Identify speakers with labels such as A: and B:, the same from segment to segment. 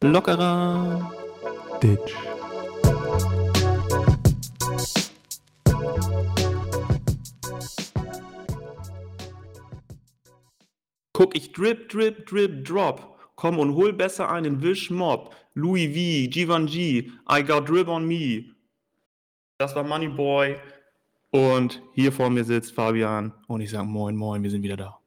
A: Lockerer Ditch. Guck, ich drip, drip, drip, drop. Komm und hol besser einen Wish Mob. Louis V, Givenchy, I got drip on me. Das war Moneyboy. Und hier vor mir sitzt Fabian. Und ich sage Moin, Moin, wir sind wieder da.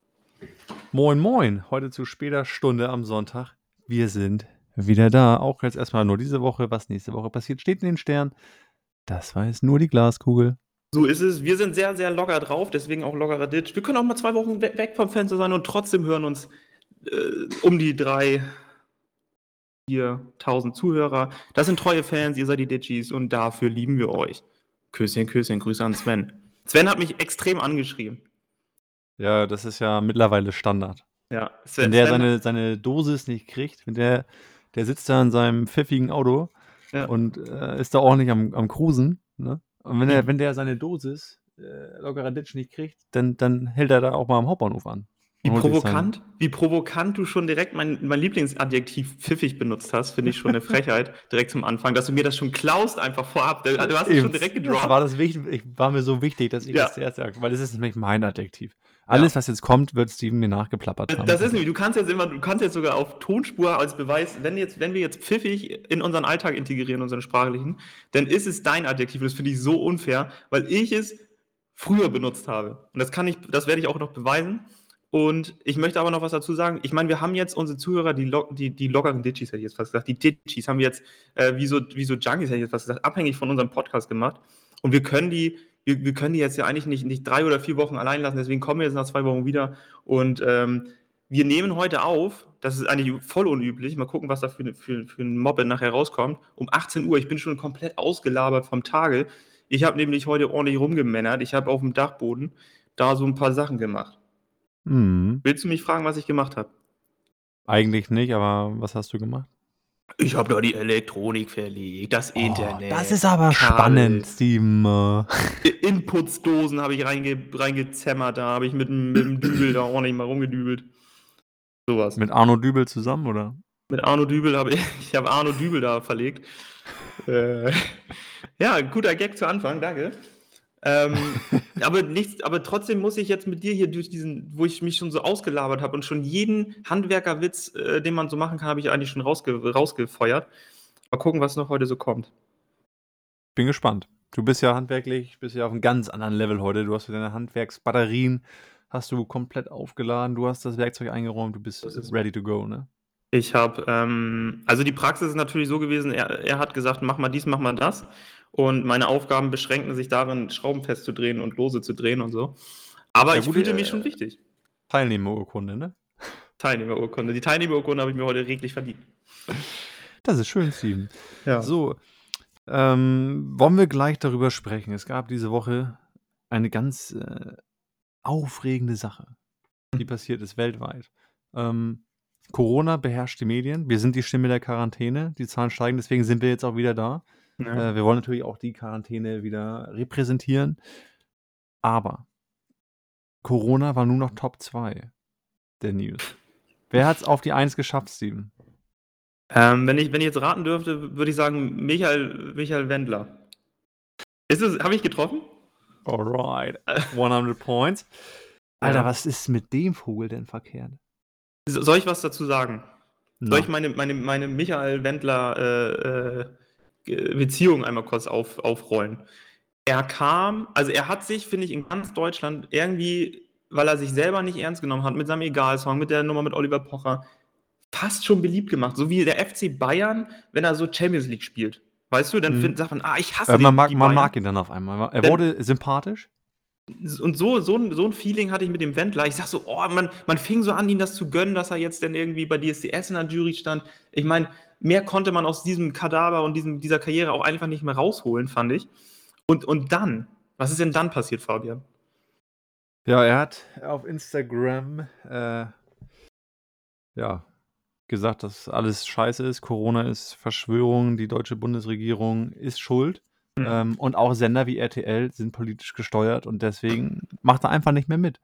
B: Moin, moin. Heute zu später Stunde am Sonntag. Wir sind wieder da. Auch jetzt erstmal nur diese Woche. Was nächste Woche passiert, steht in den Sternen. Das weiß nur die Glaskugel.
A: So ist es. Wir sind sehr, sehr locker drauf, deswegen auch lockerer Ditch. Wir können auch mal zwei Wochen we weg vom Fenster sein und trotzdem hören uns äh, um die drei, 4.000 Zuhörer. Das sind treue Fans, ihr seid die Ditchies und dafür lieben wir euch. Küsschen, Küsschen, Grüße an Sven. Sven hat mich extrem angeschrieben.
B: Ja, das ist ja mittlerweile Standard.
A: Ja,
B: Sven, wenn der Sven, seine, seine Dosis nicht kriegt, wenn der, der sitzt da in seinem pfiffigen Auto ja. und äh, ist da ordentlich am, am Cruisen, ne? Und wenn, er, mhm. wenn der seine Dosis äh, lockerer Ditch nicht kriegt, dann, dann hält er da auch mal am Hauptbahnhof an.
A: Wie provokant, wie provokant du schon direkt mein, mein Lieblingsadjektiv pfiffig benutzt hast, finde ich schon eine Frechheit, direkt zum Anfang, dass du mir das schon klaust einfach vorab. Du hast es schon direkt gedroppt.
B: War, das wichtig, ich, war mir so wichtig, dass ich ja. das zuerst sage, weil das ist nämlich mein Adjektiv. Alles, ja. was jetzt kommt, wird Steven mir nachgeplappert haben.
A: Das ist nämlich, du kannst jetzt immer, du kannst jetzt sogar auf Tonspur als Beweis, wenn jetzt, wenn wir jetzt pfiffig in unseren Alltag integrieren, unseren sprachlichen, dann ist es dein Adjektiv. Das finde ich so unfair, weil ich es früher benutzt habe. Und das kann ich, das werde ich auch noch beweisen. Und ich möchte aber noch was dazu sagen. Ich meine, wir haben jetzt unsere Zuhörer, die, die, die lockeren Ditchies, hätte ich jetzt fast gesagt, die Ditchies haben wir jetzt, äh, wie, so, wie so Junkies, hätte ich jetzt fast gesagt, abhängig von unserem Podcast gemacht. Und wir können die wir, wir können die jetzt ja eigentlich nicht, nicht drei oder vier Wochen allein lassen, deswegen kommen wir jetzt nach zwei Wochen wieder. Und ähm, wir nehmen heute auf, das ist eigentlich voll unüblich, mal gucken, was da für, für, für ein Mobbe nachher rauskommt, um 18 Uhr. Ich bin schon komplett ausgelabert vom Tage. Ich habe nämlich heute ordentlich rumgemännert. Ich habe auf dem Dachboden da so ein paar Sachen gemacht. Mhm. Willst du mich fragen, was ich gemacht habe?
B: Eigentlich nicht, aber was hast du gemacht?
A: Ich habe da die Elektronik verlegt, das oh, Internet.
B: Das ist aber Kabel. spannend, Steam.
A: Inputsdosen habe ich reinge reingezämmert, da habe ich mit, mit dem Dübel da ordentlich mal rumgedübelt.
B: Sowas. Mit Arno Dübel zusammen, oder?
A: Mit Arno Dübel habe ich, ich habe Arno Dübel da verlegt. äh, ja, guter Gag zu Anfang, danke. Ähm, aber, nichts, aber trotzdem muss ich jetzt mit dir hier durch diesen, wo ich mich schon so ausgelabert habe und schon jeden Handwerkerwitz, äh, den man so machen kann, habe ich eigentlich schon rausge rausgefeuert. Mal gucken, was noch heute so kommt.
B: Bin gespannt. Du bist ja handwerklich, bist ja auf einem ganz anderen Level heute. Du hast deine Handwerksbatterien, hast du komplett aufgeladen, du hast das Werkzeug eingeräumt, du bist ready to go, ne?
A: Ich habe, ähm, also die Praxis ist natürlich so gewesen, er, er hat gesagt, mach mal dies, mach mal das. Und meine Aufgaben beschränken sich darin, Schrauben festzudrehen und lose zu drehen und so. Aber ja, ich fühlte mich schon wichtig.
B: Teilnehmerurkunde, ne?
A: Teilnehmerurkunde. Die Teilnehmerurkunde habe ich mir heute reglich verdient.
B: Das ist schön, Steven. Ja. So, ähm, wollen wir gleich darüber sprechen. Es gab diese Woche eine ganz äh, aufregende Sache, die hm. passiert ist weltweit. Ähm, Corona beherrscht die Medien. Wir sind die Stimme der Quarantäne. Die Zahlen steigen, deswegen sind wir jetzt auch wieder da. Ja. Äh, wir wollen natürlich auch die Quarantäne wieder repräsentieren. Aber Corona war nur noch Top 2 der News. Wer hat es auf die 1 geschafft, Steven?
A: Ähm, wenn, ich, wenn ich jetzt raten dürfte, würde ich sagen Michael, Michael Wendler. Habe ich getroffen?
B: Alright, 100 Points. Alter, ja. was ist mit dem Vogel denn verkehrt?
A: Soll ich was dazu sagen? No. Soll ich meine, meine, meine Michael Wendler äh, äh, Beziehung einmal kurz auf, aufrollen. Er kam, also er hat sich, finde ich, in ganz Deutschland irgendwie, weil er sich selber nicht ernst genommen hat, mit seinem Egal-Song, mit der Nummer mit Oliver Pocher, fast schon beliebt gemacht. So wie der FC Bayern, wenn er so Champions League spielt. Weißt du, dann mhm. sagt man, ah, ich hasse
B: äh, man, mag, man mag ihn dann auf einmal. Er wurde sympathisch.
A: Und so, so, ein, so ein Feeling hatte ich mit dem Wendler. Ich sag so, oh, man, man fing so an, ihm das zu gönnen, dass er jetzt denn irgendwie bei DSDS in der Jury stand. Ich meine, mehr konnte man aus diesem Kadaver und diesem, dieser Karriere auch einfach nicht mehr rausholen, fand ich. Und, und dann, was ist denn dann passiert, Fabian?
B: Ja, er hat auf Instagram äh, ja, gesagt, dass alles scheiße ist, Corona ist Verschwörung, die deutsche Bundesregierung ist schuld. Mhm. Ähm, und auch Sender wie RTL sind politisch gesteuert und deswegen macht er einfach nicht mehr mit.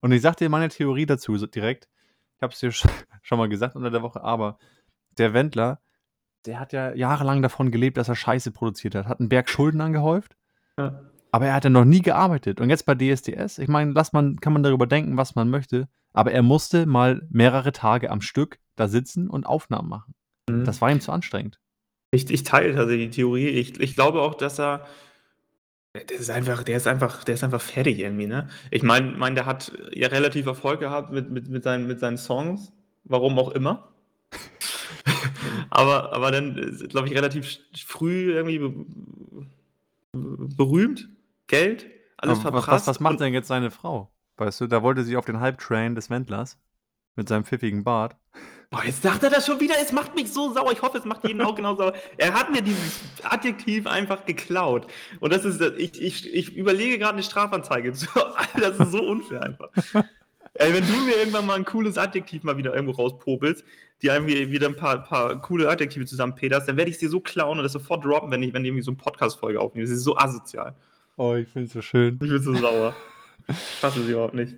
B: Und ich sag dir meine Theorie dazu so direkt. Ich habe es dir schon mal gesagt unter der Woche, aber der Wendler, der hat ja jahrelang davon gelebt, dass er Scheiße produziert hat. Hat einen Berg Schulden angehäuft. Ja. Aber er hat ja noch nie gearbeitet. Und jetzt bei DSDS, ich meine, lass man, kann man darüber denken, was man möchte. Aber er musste mal mehrere Tage am Stück da sitzen und Aufnahmen machen. Mhm. Das war ihm zu anstrengend.
A: Ich, ich teile tatsächlich die Theorie. Ich, ich glaube auch, dass er. Der ist einfach, der ist einfach, der ist einfach fertig irgendwie, ne? Ich meine, mein, der hat ja relativ Erfolg gehabt mit, mit, mit, seinen, mit seinen Songs, warum auch immer. Aber, aber dann, glaube ich, relativ früh irgendwie berühmt, Geld, alles
B: aber verprasst. Was, was macht denn jetzt seine Frau? Weißt du, da wollte sie auf den Hype-Train des Wendlers mit seinem pfiffigen Bart.
A: Boah, jetzt sagt er das schon wieder. Es macht mich so sauer. Ich hoffe, es macht jeden auch genau sauer. Er hat mir dieses Adjektiv einfach geklaut. Und das ist, ich, ich, ich überlege gerade eine Strafanzeige. Das ist so unfair einfach. Ey, wenn du mir irgendwann mal ein cooles Adjektiv mal wieder irgendwo rauspopelst, die irgendwie wieder ein paar, paar coole Adjektive zusammenpederst, dann werde ich sie so klauen und das sofort droppen, wenn ich, wenn ich irgendwie so eine Podcast-Folge aufnehme. Das ist so asozial.
B: Oh, ich finde es so schön.
A: Ich bin so sauer. Ich fasse sie überhaupt nicht.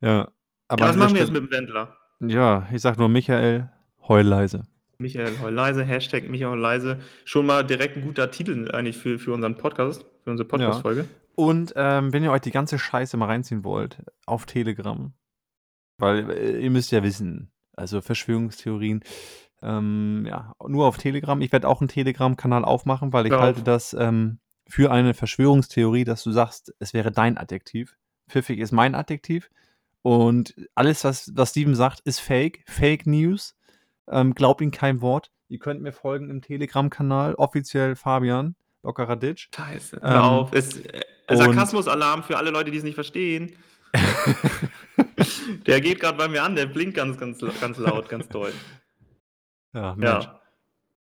B: Ja.
A: Aber ja, was machen wir jetzt mit dem Wendler?
B: Ja, ich sag nur Michael, heul leise.
A: Michael heul leise, Hashtag Michael leise. Schon mal direkt ein guter Titel eigentlich für, für unseren Podcast, für unsere Podcast-Folge. Ja.
B: Und ähm, wenn ihr euch die ganze Scheiße mal reinziehen wollt, auf Telegram. Weil äh, ihr müsst ja wissen, also Verschwörungstheorien, ähm, ja, nur auf Telegram. Ich werde auch einen Telegram-Kanal aufmachen, weil ich ja. halte das ähm, für eine Verschwörungstheorie, dass du sagst, es wäre dein Adjektiv. Pfiffig ist mein Adjektiv. Und alles, was, was Steven sagt, ist Fake, Fake News. Ähm, glaubt ihm kein Wort. Ihr könnt mir folgen im Telegram-Kanal, offiziell Fabian, lockerer Ditch.
A: Scheiße, ähm, auf. Ist, äh, Sarkasmus-Alarm für alle Leute, die es nicht verstehen. der geht gerade bei mir an, der blinkt ganz, ganz, ganz laut, ganz doll.
B: Ja, Mensch.
A: Ja.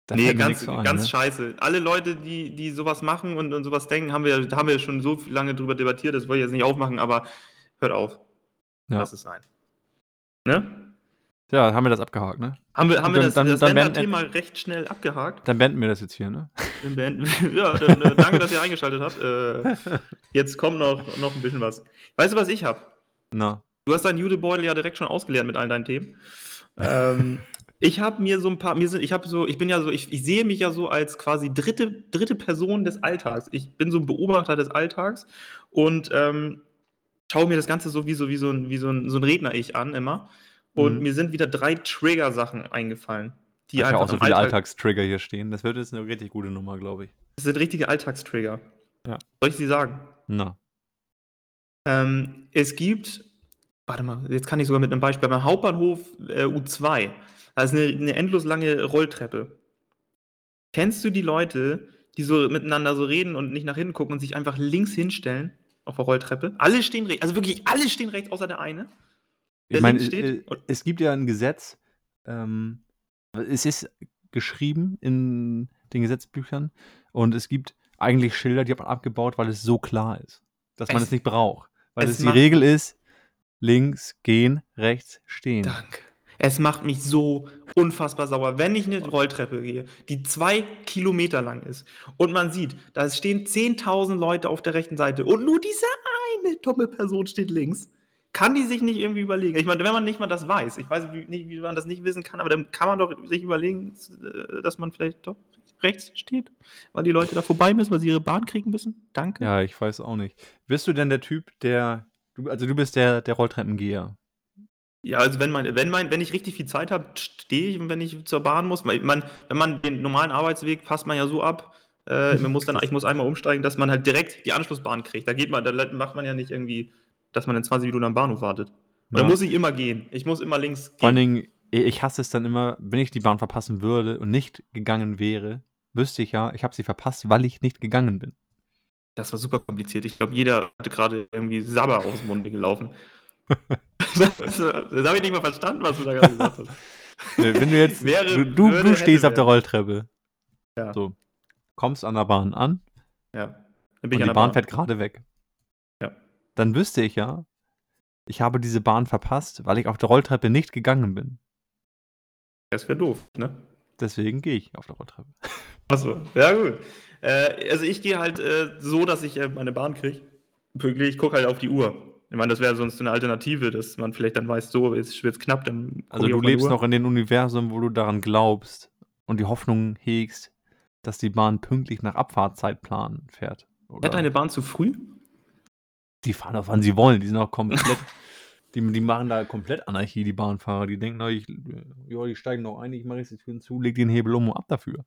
A: Da nee, ganz, an, ganz ne? scheiße. Alle Leute, die, die sowas machen und, und sowas denken, haben wir, haben wir schon so lange drüber debattiert, das wollte ich jetzt nicht aufmachen, aber hört auf. Ja. Lass es sein. Ne?
B: Ja, haben wir das abgehakt, ne?
A: Haben wir, haben wir das, dann, das dann Thema recht schnell abgehakt?
B: Dann beenden wir das jetzt hier, ne?
A: Dann beenden, ja, dann, äh, danke, dass ihr eingeschaltet habt. Äh, jetzt kommt noch, noch ein bisschen was. Weißt du, was ich habe?
B: Na.
A: Du hast deinen Judebeutel ja direkt schon ausgelernt mit all deinen Themen. ähm, ich habe mir so ein paar, mir sind, ich habe so, ich bin ja so, ich, ich sehe mich ja so als quasi dritte, dritte Person des Alltags. Ich bin so ein Beobachter des Alltags und ähm, schaue mir das Ganze so wie so, wie so ein, wie so ein, so ein Redner-Ich an immer. Und mhm. mir sind wieder drei Trigger-Sachen eingefallen.
B: Die ich einfach auch so viele Alltag Alltagstrigger hier stehen. Das wird jetzt eine richtig gute Nummer, glaube ich.
A: Das sind richtige Alltagstrigger.
B: Ja.
A: Soll ich sie sagen?
B: Na.
A: Ähm, es gibt, warte mal, jetzt kann ich sogar mit einem Beispiel, beim Hauptbahnhof äh, U2, da ist eine, eine endlos lange Rolltreppe. Kennst du die Leute, die so miteinander so reden und nicht nach hinten gucken und sich einfach links hinstellen? auf der Rolltreppe. Alle stehen rechts, also wirklich alle stehen rechts, außer der eine.
B: Ich meine, äh, es gibt ja ein Gesetz, ähm, es ist geschrieben in den Gesetzbüchern und es gibt eigentlich Schilder, die hat man abgebaut, weil es so klar ist, dass man es, es nicht braucht. Weil es, es die Regel ist, links gehen, rechts stehen.
A: Danke. Es macht mich so unfassbar sauer, wenn ich eine Rolltreppe gehe, die zwei Kilometer lang ist und man sieht, da stehen 10.000 Leute auf der rechten Seite und nur diese eine dumme Person steht links. Kann die sich nicht irgendwie überlegen? Ich meine, wenn man nicht mal das weiß, ich weiß nicht, wie man das nicht wissen kann, aber dann kann man doch sich überlegen, äh, dass man vielleicht doch rechts steht, weil die Leute da vorbei müssen, weil sie ihre Bahn kriegen müssen. Danke.
B: Ja, ich weiß auch nicht. Bist du denn der Typ, der, also du bist der, der Rolltreppengeher?
A: Ja, also wenn man, wenn man, wenn ich richtig viel Zeit habe, stehe ich, wenn ich zur Bahn muss. Man, wenn man den normalen Arbeitsweg passt man ja so ab, äh, man muss dann, ich muss einmal umsteigen, dass man halt direkt die Anschlussbahn kriegt. Da geht man, da macht man ja nicht irgendwie, dass man in 20 Minuten am Bahnhof wartet. Ja. Da muss ich immer gehen. Ich muss immer links gehen.
B: Vor allen Dingen, ich hasse es dann immer, wenn ich die Bahn verpassen würde und nicht gegangen wäre, wüsste ich ja, ich habe sie verpasst, weil ich nicht gegangen bin.
A: Das war super kompliziert. Ich glaube, jeder hatte gerade irgendwie Sabber aus dem Munde gelaufen. das, das habe ich nicht mal verstanden, was du da gerade gesagt hast.
B: Wenn du jetzt, Wäre, du, du, würde, du stehst auf der Rolltreppe. Ja. So, kommst an der Bahn an.
A: Ja.
B: und die Bahn, Bahn fährt gerade weg. Dann wüsste ich ja, ich habe diese Bahn verpasst, weil ich auf der Rolltreppe nicht gegangen bin.
A: Das wäre doof, ne?
B: deswegen gehe ich auf der Rolltreppe.
A: Achso, ja gut. Äh, also ich gehe halt äh, so, dass ich äh, meine Bahn kriege. Pünktlich, ich gucke halt auf die Uhr. Ich meine, das wäre sonst eine Alternative, dass man vielleicht dann weiß, so, jetzt wird es knapp. Dann
B: also du lebst noch in dem Universum, wo du daran glaubst und die Hoffnung hegst, dass die Bahn pünktlich nach Abfahrtzeitplan fährt.
A: Oder? Fährt deine Bahn zu früh?
B: Die fahren auf, wann sie wollen. Die sind auch komplett. die, die machen da komplett Anarchie, die Bahnfahrer. Die denken, na, ich, ja, die steigen noch ein, ich mache jetzt die Türen zu, leg den Hebel um und ab dafür.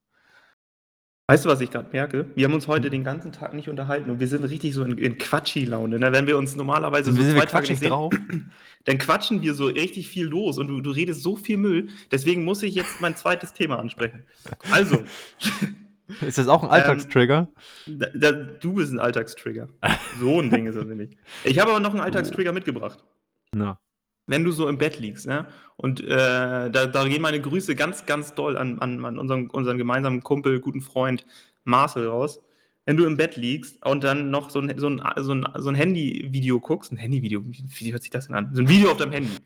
A: Weißt du, was ich gerade merke? Wir haben uns heute den ganzen Tag nicht unterhalten und wir sind richtig so in, in Quatschi-Laune. Ne? Wenn wir uns normalerweise
B: so
A: zwei
B: Tage nicht sehen, drauf?
A: dann quatschen wir so richtig viel los und du, du redest so viel Müll. Deswegen muss ich jetzt mein zweites Thema ansprechen. Also.
B: Ist das auch ein Alltagstrigger?
A: Ähm, da, da, du bist ein Alltagstrigger. So ein Ding ist das nämlich. Ich habe aber noch einen Alltagstrigger mitgebracht.
B: Na.
A: Wenn du so im Bett liegst, ne? Und äh, da, da, gehen meine Grüße ganz, ganz doll an, an, an unseren, unseren gemeinsamen Kumpel, guten Freund Marcel raus. Wenn du im Bett liegst und dann noch so ein, so ein, so ein, so ein Handy-Video guckst, ein Handy-Video, wie hört sich das denn an? So ein Video auf deinem Handy.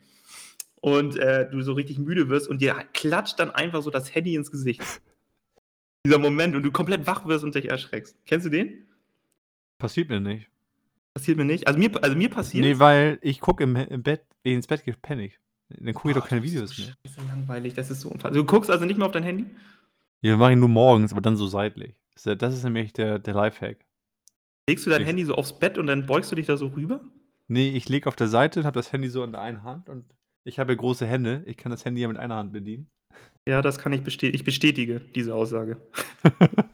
A: Und äh, du so richtig müde wirst und dir klatscht dann einfach so das Handy ins Gesicht. Dieser Moment und du komplett wach wirst und dich erschreckst. Kennst du den?
B: Passiert mir nicht.
A: Passiert mir nicht. Also mir, also mir passiert.
B: Nee, weil ich gucke im, im Bett, ins Bett gehe, ich. Dann gucke ich doch keine Videos mehr.
A: Das ist so langweilig, das ist so unfassbar. Du guckst also nicht mehr auf dein Handy?
B: Ja, mache ich nur morgens, aber dann so seitlich. Das ist nämlich der, der Lifehack.
A: Legst du dein ich Handy so aufs Bett und dann beugst du dich da so rüber?
B: Nee, ich lege auf der Seite und habe das Handy so in der einen Hand und ich habe ja große Hände. Ich kann das Handy ja mit einer Hand bedienen.
A: Ja, das kann ich bestätigen. Ich bestätige diese Aussage.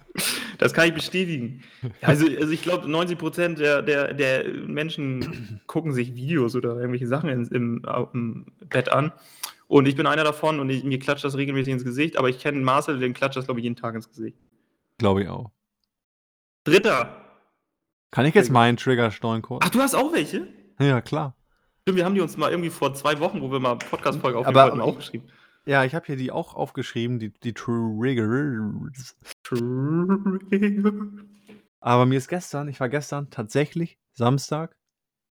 A: Das kann ich bestätigen. Also, also ich glaube, 90 Prozent der, der, der Menschen gucken sich Videos oder irgendwelche Sachen in, im, im, Bett an. Und ich bin einer davon und ich, mir klatscht das regelmäßig ins Gesicht, aber ich kenne Marcel, den klatscht das, glaube ich, jeden Tag ins Gesicht.
B: Glaube ich auch.
A: Dritter.
B: Kann ich jetzt meinen Trigger steuern kurz?
A: Ach, du hast auch welche?
B: Ja, klar.
A: Stimmt, wir haben die uns mal irgendwie vor zwei Wochen, wo wir mal Podcast-Folge aufgenommen haben, aufgeschrieben.
B: Ja, ich habe hier die auch aufgeschrieben, die, die Triggers. Aber mir ist gestern, ich war gestern tatsächlich Samstag,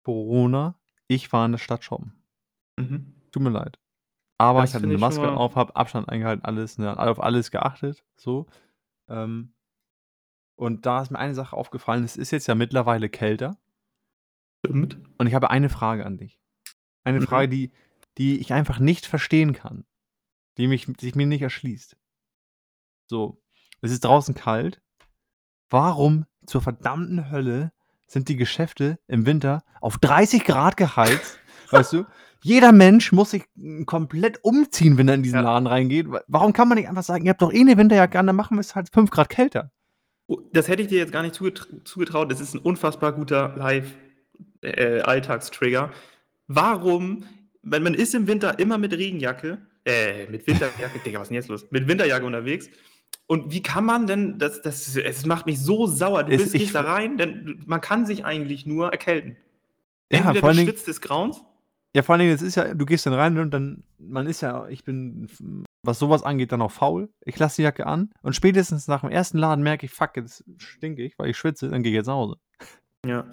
B: Corona, ich war in der Stadt shoppen. Mhm. Tut mir leid. Aber das ich hatte eine Maske auf, habe Abstand eingehalten, alles, ne, auf alles geachtet, so. Ähm, und da ist mir eine Sache aufgefallen, es ist jetzt ja mittlerweile kälter.
A: Stimmt.
B: Und ich habe eine Frage an dich. Eine mhm. Frage, die, die ich einfach nicht verstehen kann die mich, sich mir nicht erschließt. So, es ist draußen kalt. Warum zur verdammten Hölle sind die Geschäfte im Winter auf 30 Grad geheizt? weißt du? Jeder Mensch muss sich komplett umziehen, wenn er in diesen ja. Laden reingeht. Warum kann man nicht einfach sagen, ihr habt doch eh eine Winterjacke an, dann machen wir es halt 5 Grad kälter?
A: Oh, das hätte ich dir jetzt gar nicht zugetraut. Das ist ein unfassbar guter Live-Alltagstrigger. Äh, Warum, wenn man ist im Winter immer mit Regenjacke äh, mit Winterjacke, Digga, was ist denn jetzt los? Mit Winterjacke unterwegs. Und wie kann man denn, das, das, es macht mich so sauer, du bist nicht da rein, denn man kann sich eigentlich nur erkälten.
B: Entweder ja, vor allem,
A: du des Grauens.
B: Ja, vor allem, es ist ja, du gehst dann rein und dann, man ist ja, ich bin, was sowas angeht, dann auch faul. Ich lasse die Jacke an und spätestens nach dem ersten Laden merke ich, fuck, jetzt stinke ich, weil ich schwitze, dann gehe ich jetzt nach Hause.
A: Ja,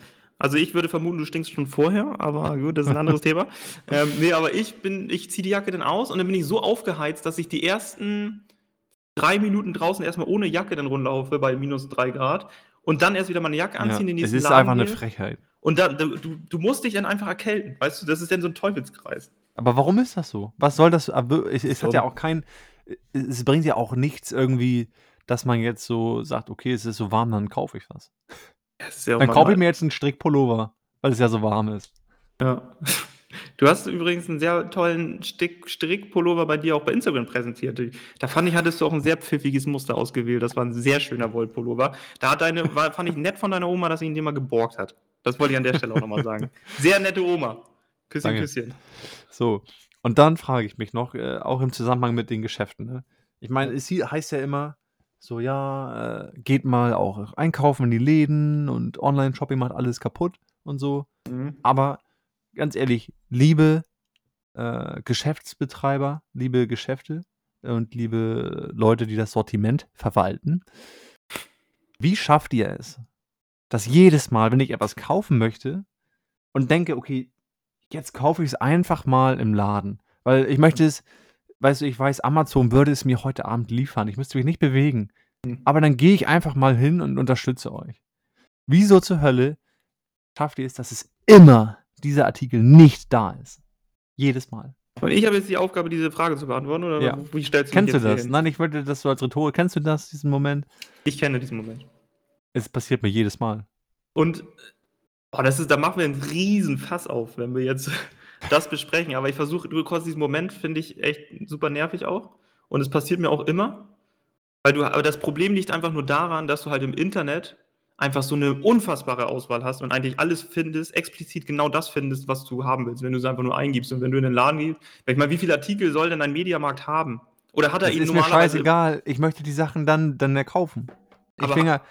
A: also ich würde vermuten, du stinkst schon vorher, aber gut, das ist ein anderes Thema. Ähm, nee, aber ich bin, ich ziehe die Jacke dann aus und dann bin ich so aufgeheizt, dass ich die ersten drei Minuten draußen erstmal ohne Jacke dann rumlaufe bei minus drei Grad und dann erst wieder meine Jacke anziehen,
B: ja, den nächsten Es ist Laden einfach eine Frechheit.
A: Und dann, du, du musst dich dann einfach erkälten, weißt du, das ist dann so ein Teufelskreis.
B: Aber warum ist das so? Was soll das? Es, es hat ja auch kein, es bringt ja auch nichts irgendwie, dass man jetzt so sagt, okay, es ist so warm, dann kaufe ich was. Ja Dann kaufe ich mir jetzt einen Strickpullover, weil es ja so warm ist.
A: Ja. Du hast übrigens einen sehr tollen Stick Strickpullover bei dir auch bei Instagram präsentiert. Da fand ich, hattest du auch ein sehr pfiffiges Muster ausgewählt. Das war ein sehr schöner Wollpullover. Da hat deine, war, fand ich nett von deiner Oma, dass sie ihn dir mal geborgt hat. Das wollte ich an der Stelle auch nochmal sagen. Sehr nette Oma. Küsschen, Danke. Küsschen.
B: So, und dann frage ich mich noch, äh, auch im Zusammenhang mit den Geschäften. Ne? Ich meine, es heißt ja immer, so, ja, äh, geht mal auch einkaufen in die Läden und Online-Shopping macht alles kaputt und so. Mhm. Aber ganz ehrlich, liebe äh, Geschäftsbetreiber, liebe Geschäfte und liebe Leute, die das Sortiment verwalten, wie schafft ihr es, dass jedes Mal, wenn ich etwas kaufen möchte und denke, okay, jetzt kaufe ich es einfach mal im Laden, weil ich möchte es weißt du, ich weiß, Amazon würde es mir heute Abend liefern. Ich müsste mich nicht bewegen. Mhm. Aber dann gehe ich einfach mal hin und unterstütze euch. Wieso zur Hölle schafft ihr es, dass es immer dieser Artikel nicht da ist? Jedes Mal.
A: Und ich habe jetzt die Aufgabe, diese Frage zu beantworten, oder
B: ja. wie stellst du Kennst du das? Nein, ich wollte das so als Rhetorik. Kennst du das, diesen Moment?
A: Ich kenne diesen Moment.
B: Es passiert mir jedes Mal.
A: Und oh, das ist, da machen wir einen riesen Fass auf, wenn wir jetzt das besprechen. Aber ich versuche, du kurz diesen Moment finde ich echt super nervig auch. Und es passiert mir auch immer. Weil du, aber das Problem liegt einfach nur daran, dass du halt im Internet einfach so eine unfassbare Auswahl hast und eigentlich alles findest, explizit genau das findest, was du haben willst, wenn du es einfach nur eingibst. Und wenn du in den Laden gehst, ich meine, wie viele Artikel soll denn ein Mediamarkt haben? Oder hat er das ihn
B: ist normalerweise... mir scheißegal. Ich möchte die Sachen dann, dann mehr kaufen. Ich aber,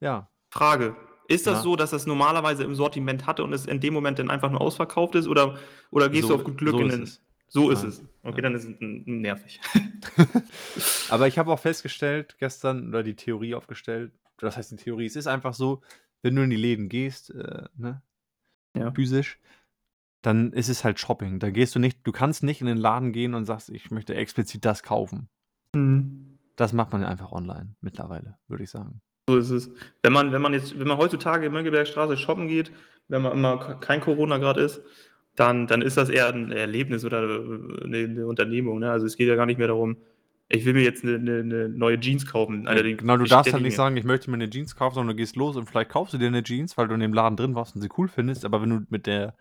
A: ja. Frage. Ist das ja. so, dass das normalerweise im Sortiment hatte und es in dem Moment dann einfach nur ausverkauft ist? Oder, oder gehst so, du auf gut Glück so in den... So ist es. Okay, ja. dann ist es nervig.
B: Aber ich habe auch festgestellt gestern oder die Theorie aufgestellt, das heißt die Theorie, es ist einfach so, wenn du in die Läden gehst, äh, ne, ja. physisch, dann ist es halt Shopping. Da gehst du nicht, du kannst nicht in den Laden gehen und sagst, ich möchte explizit das kaufen. Mhm. Das macht man ja einfach online mittlerweile, würde ich sagen.
A: So ist es. Wenn man, wenn man jetzt, wenn man heutzutage in Mönckebergstraße shoppen geht, wenn man immer kein Corona gerade ist, dann, dann ist das eher ein Erlebnis oder eine, eine Unternehmung. Ne? Also es geht ja gar nicht mehr darum, ich will mir jetzt eine, eine, eine neue Jeans kaufen.
B: Ja, genau, du darfst halt nicht sagen, ich möchte mir eine Jeans kaufen, sondern du gehst los und vielleicht kaufst du dir eine Jeans, weil du in dem Laden drin warst und sie cool findest. Aber wenn du mit der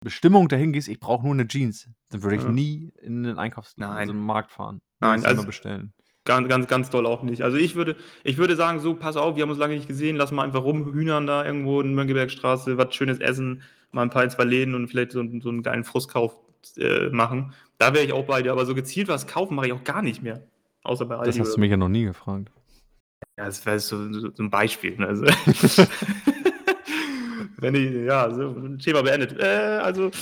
B: Bestimmung dahin gehst, ich brauche nur eine Jeans, dann würde ich ja. nie in den Einkaufsladen, also fahren.
A: Nein, also bestellen. Ganz, ganz, ganz doll auch nicht. Also ich würde, ich würde sagen, so, pass auf, wir haben uns lange nicht gesehen, lass mal einfach rumhühnern da irgendwo in Mönckebergstraße, was Schönes essen, mal ein paar in zwei Läden und vielleicht so, so einen geilen Frustkauf äh, machen. Da wäre ich auch bei dir, aber so gezielt was kaufen mache ich auch gar nicht mehr. Außer bei
B: Aldi. Das hast du mich ja noch nie gefragt.
A: Ja, das wäre so, so, so, ein Beispiel. Ne? Also Wenn ich, ja, so, Thema beendet. Äh, also,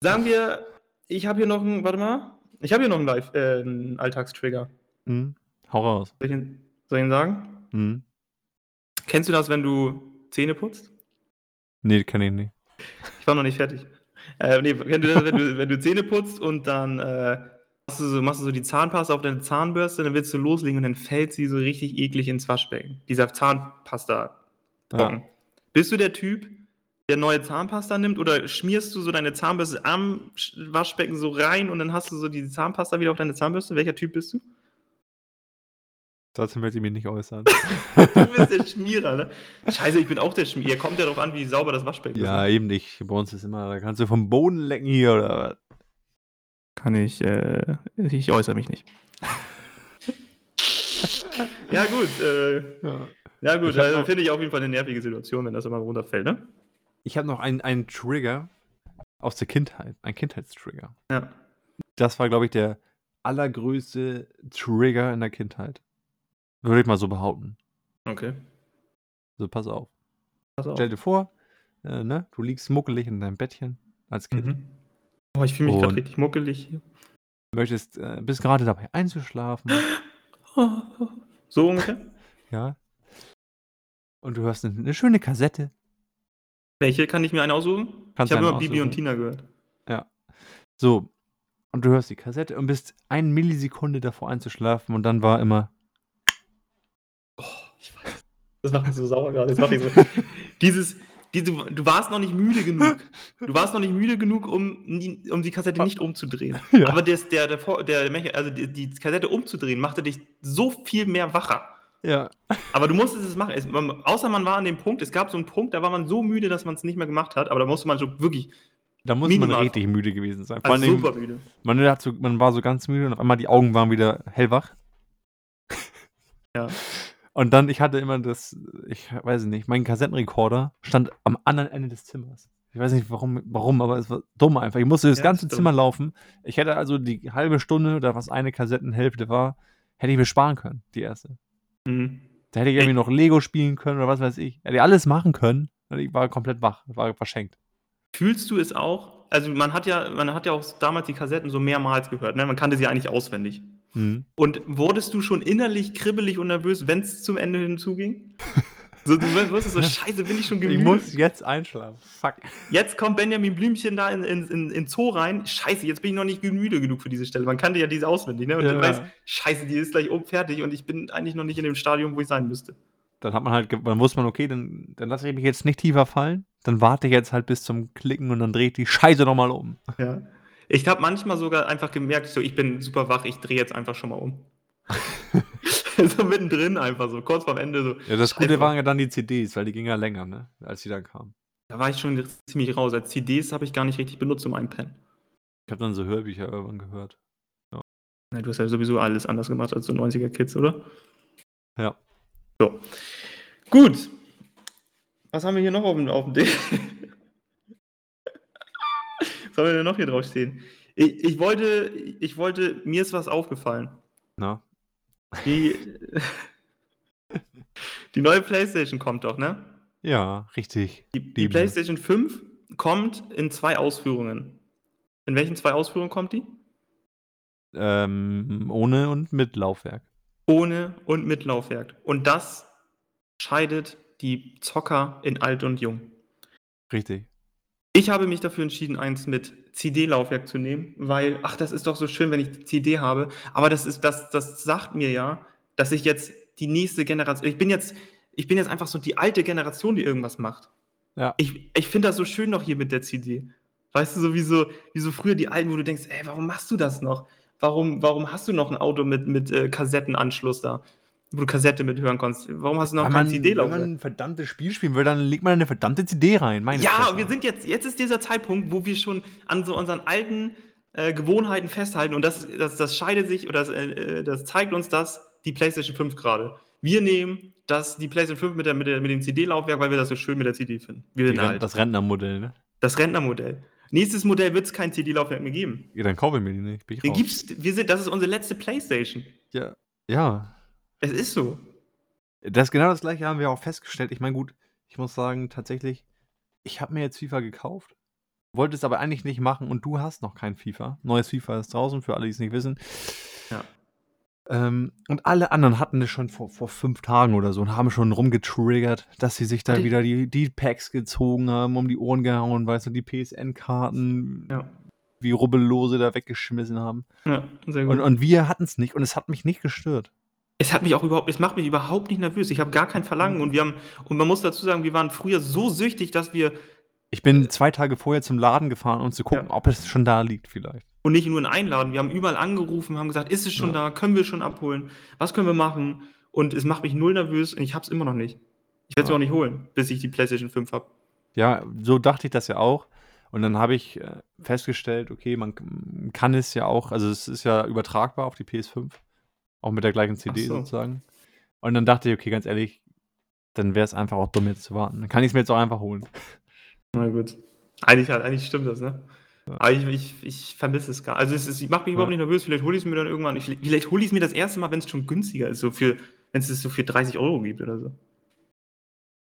A: sagen wir, ich habe hier noch einen, warte mal, ich habe hier noch einen, Live, äh, einen Alltagstrigger.
B: Mhm. Hau raus.
A: Soll ich ihn, soll ich ihn sagen? Mhm. Kennst du das, wenn du Zähne putzt?
B: Nee, kenne ich nicht.
A: Ich war noch nicht fertig. Äh, nee, wenn du, wenn, du, wenn du Zähne putzt und dann äh, machst, du so, machst du so die Zahnpasta auf deine Zahnbürste, dann willst du loslegen und dann fällt sie so richtig eklig ins Waschbecken. Dieser Zahnpasta. Ja. Bist du der Typ, der neue Zahnpasta nimmt oder schmierst du so deine Zahnbürste am Waschbecken so rein und dann hast du so die Zahnpasta wieder auf deine Zahnbürste? Welcher Typ bist du?
B: Dazu möchte ich mich nicht äußern.
A: du bist der Schmierer, ne? Scheiße, ich bin auch der Schmierer. Kommt ja darauf an, wie sauber das Waschbecken
B: ist. Ja, ne? eben nicht. Bei uns ist immer, da kannst du vom Boden lecken hier oder was?
A: Kann ich, äh, ich äußere mich nicht. ja, gut. Äh, ja. ja. gut, also finde ich auf jeden Fall eine nervige Situation, wenn das immer runterfällt, ne?
B: Ich habe noch einen, einen Trigger aus der Kindheit, ein Kindheitstrigger.
A: Ja.
B: Das war, glaube ich, der allergrößte Trigger in der Kindheit. Würde ich mal so behaupten.
A: Okay.
B: So, pass auf. Pass auf. Stell dir vor, äh, ne, du liegst muckelig in deinem Bettchen als Kind. Mhm.
A: Oh, ich fühle mich gerade richtig muckelig hier.
B: Möchtest, äh, bist gerade dabei einzuschlafen.
A: so ungefähr?
B: ja. Und du hörst eine, eine, schöne Kassette.
A: Welche kann ich mir eine aussuchen? Kannst ich habe immer Bibi und Tina gehört.
B: Ja. So. Und du hörst die Kassette und bist eine Millisekunde davor einzuschlafen und dann war immer
A: Oh, ich weiß. Das macht mich so sauer gerade. Das macht mich so. Dieses, die, du, du, warst noch nicht müde genug. Du warst noch nicht müde genug, um, um die Kassette nicht umzudrehen. Ja. Aber das, der, der, der, also die, die, Kassette umzudrehen, machte dich so viel mehr wacher.
B: Ja.
A: Aber du musstest es machen. Es, man, außer man war an dem Punkt, es gab so einen Punkt, da war man so müde, dass man es nicht mehr gemacht hat, aber da musste man schon wirklich.
B: Da muss man richtig müde gewesen sein.
A: Also super müde.
B: Man, so, man war so ganz müde und auf einmal die Augen waren wieder hellwach.
A: Ja.
B: Und dann, ich hatte immer das, ich weiß nicht, mein Kassettenrekorder stand am anderen Ende des Zimmers. Ich weiß nicht warum, warum, aber es war dumm einfach. Ich musste das ja, ganze Zimmer laufen. Ich hätte also die halbe Stunde oder was eine Kassettenhälfte war, hätte ich mir sparen können, die erste. Mhm. Da hätte ich irgendwie noch Lego spielen können oder was weiß ich. Hätte ich alles machen können. Ich war komplett wach, war verschenkt.
A: Fühlst du es auch? Also man hat ja, man hat ja auch damals die Kassetten so mehrmals gehört, ne? Man kannte sie eigentlich auswendig. Mhm. Und wurdest du schon innerlich kribbelig und nervös, wenn es zum Ende hinzuging? So, du wirst so, scheiße, bin ich schon
B: gemütet. Ich muss jetzt einschlafen. Fuck.
A: Jetzt kommt Benjamin Blümchen da in, in, in, in Zoo rein. Scheiße, jetzt bin ich noch nicht müde genug für diese Stelle. Man kannte ja diese auswendig, ne? Und ja. dann weiß, scheiße, die ist gleich oben fertig und ich bin eigentlich noch nicht in dem Stadium, wo ich sein müsste.
B: Dann hat man halt, dann wusste man, okay, dann, dann lasse ich mich jetzt nicht tiefer fallen. Dann warte ich jetzt halt bis zum Klicken und dann dreht die Scheiße nochmal um.
A: Ja. Ich habe manchmal sogar einfach gemerkt, so ich bin super wach, ich drehe jetzt einfach schon mal um. so mittendrin einfach so, kurz vorm Ende so.
B: Ja, das Gute waren ja dann die CDs, weil die gingen ja länger, ne? Als die dann kamen.
A: Da war ich schon ziemlich raus. Als CDs habe ich gar nicht richtig benutzt um einpennen.
B: Ich habe dann so Hörbücher irgendwann gehört.
A: Ja. ja. Du hast ja sowieso alles anders gemacht als so 90er Kids, oder?
B: Ja.
A: So. Gut. Was haben wir hier noch auf dem, auf dem Ding? Wir denn noch hier drauf stehen? Ich, ich, wollte, ich wollte, mir ist was aufgefallen.
B: Na?
A: Die, die neue PlayStation kommt doch, ne?
B: Ja, richtig.
A: Die, die PlayStation 5 kommt in zwei Ausführungen. In welchen zwei Ausführungen kommt die?
B: Ähm, ohne und mit Laufwerk.
A: Ohne und mit Laufwerk. Und das scheidet die Zocker in alt und jung.
B: Richtig.
A: Ich habe mich dafür entschieden, eins mit CD-Laufwerk zu nehmen, weil, ach, das ist doch so schön, wenn ich CD habe. Aber das ist, das, das sagt mir ja, dass ich jetzt die nächste Generation, ich bin jetzt, ich bin jetzt einfach so die alte Generation, die irgendwas macht.
B: Ja.
A: Ich, ich finde das so schön noch hier mit der CD. Weißt du, so wie so, wie so früher die alten, wo du denkst, ey, warum machst du das noch? Warum, warum hast du noch ein Auto mit, mit äh, Kassettenanschluss da? Wo du Kassette mithören kannst. Warum hast du noch
B: keine CD laufen? Wenn man ein verdammtes Spiel spielen will, dann legt man eine verdammte CD rein.
A: ja, Fresse. wir sind jetzt, jetzt ist dieser Zeitpunkt, wo wir schon an so unseren alten äh, Gewohnheiten festhalten und das, das, das scheidet sich oder das, äh, das zeigt uns das die PlayStation 5 gerade. Wir nehmen das, die PlayStation 5 mit, der, mit, der, mit dem CD-Laufwerk, weil wir das so schön mit der CD finden.
B: Wir halt. Das Rentnermodell, ne?
A: Das Rentnermodell. Nächstes Modell wird es kein CD-Laufwerk mehr geben.
B: Ja, dann kaufe ich mir die nicht.
A: Raus. Gibt's, wir sind, das ist unsere letzte PlayStation.
B: Ja, ja.
A: Es ist so.
B: Das genau das gleiche haben wir auch festgestellt. Ich meine, gut, ich muss sagen, tatsächlich, ich habe mir jetzt FIFA gekauft, wollte es aber eigentlich nicht machen und du hast noch kein FIFA. Neues FIFA ist draußen, für alle, die es nicht wissen.
A: Ja.
B: Ähm, und alle anderen hatten es schon vor, vor fünf Tagen oder so und haben schon rumgetriggert, dass sie sich da die, wieder die, die Packs gezogen haben, um die Ohren gehauen, weißt du, die PSN-Karten,
A: ja.
B: wie Rubbellose da weggeschmissen haben.
A: Ja,
B: sehr gut. Und, und wir hatten es nicht und es hat mich nicht gestört.
A: Es hat mich auch überhaupt, es macht mich überhaupt nicht nervös. Ich habe gar kein Verlangen und wir haben, und man muss dazu sagen, wir waren früher so süchtig, dass wir.
B: Ich bin zwei Tage vorher zum Laden gefahren, um zu gucken, ja. ob es schon da liegt, vielleicht.
A: Und nicht nur in Einladen. Wir haben überall angerufen, haben gesagt, ist es schon ja. da? Können wir schon abholen? Was können wir machen? Und es macht mich null nervös und ich habe es immer noch nicht. Ich werde es ja. auch nicht holen, bis ich die PlayStation 5 habe.
B: Ja, so dachte ich das ja auch. Und dann habe ich äh, festgestellt, okay, man kann es ja auch, also es ist ja übertragbar auf die PS5. Auch mit der gleichen CD so. sozusagen. Und dann dachte ich, okay, ganz ehrlich, dann wäre es einfach auch dumm, jetzt zu warten. Dann kann ich es mir jetzt auch einfach holen.
A: Na gut. Eigentlich, eigentlich stimmt das, ne? Ja. Aber ich, ich, ich vermisse es gar Also es, es macht mich ja. überhaupt nicht nervös. Vielleicht hole ich es mir dann irgendwann. Ich, vielleicht hole ich es mir das erste Mal, wenn es schon günstiger ist. So für, wenn es es so für 30 Euro gibt oder so.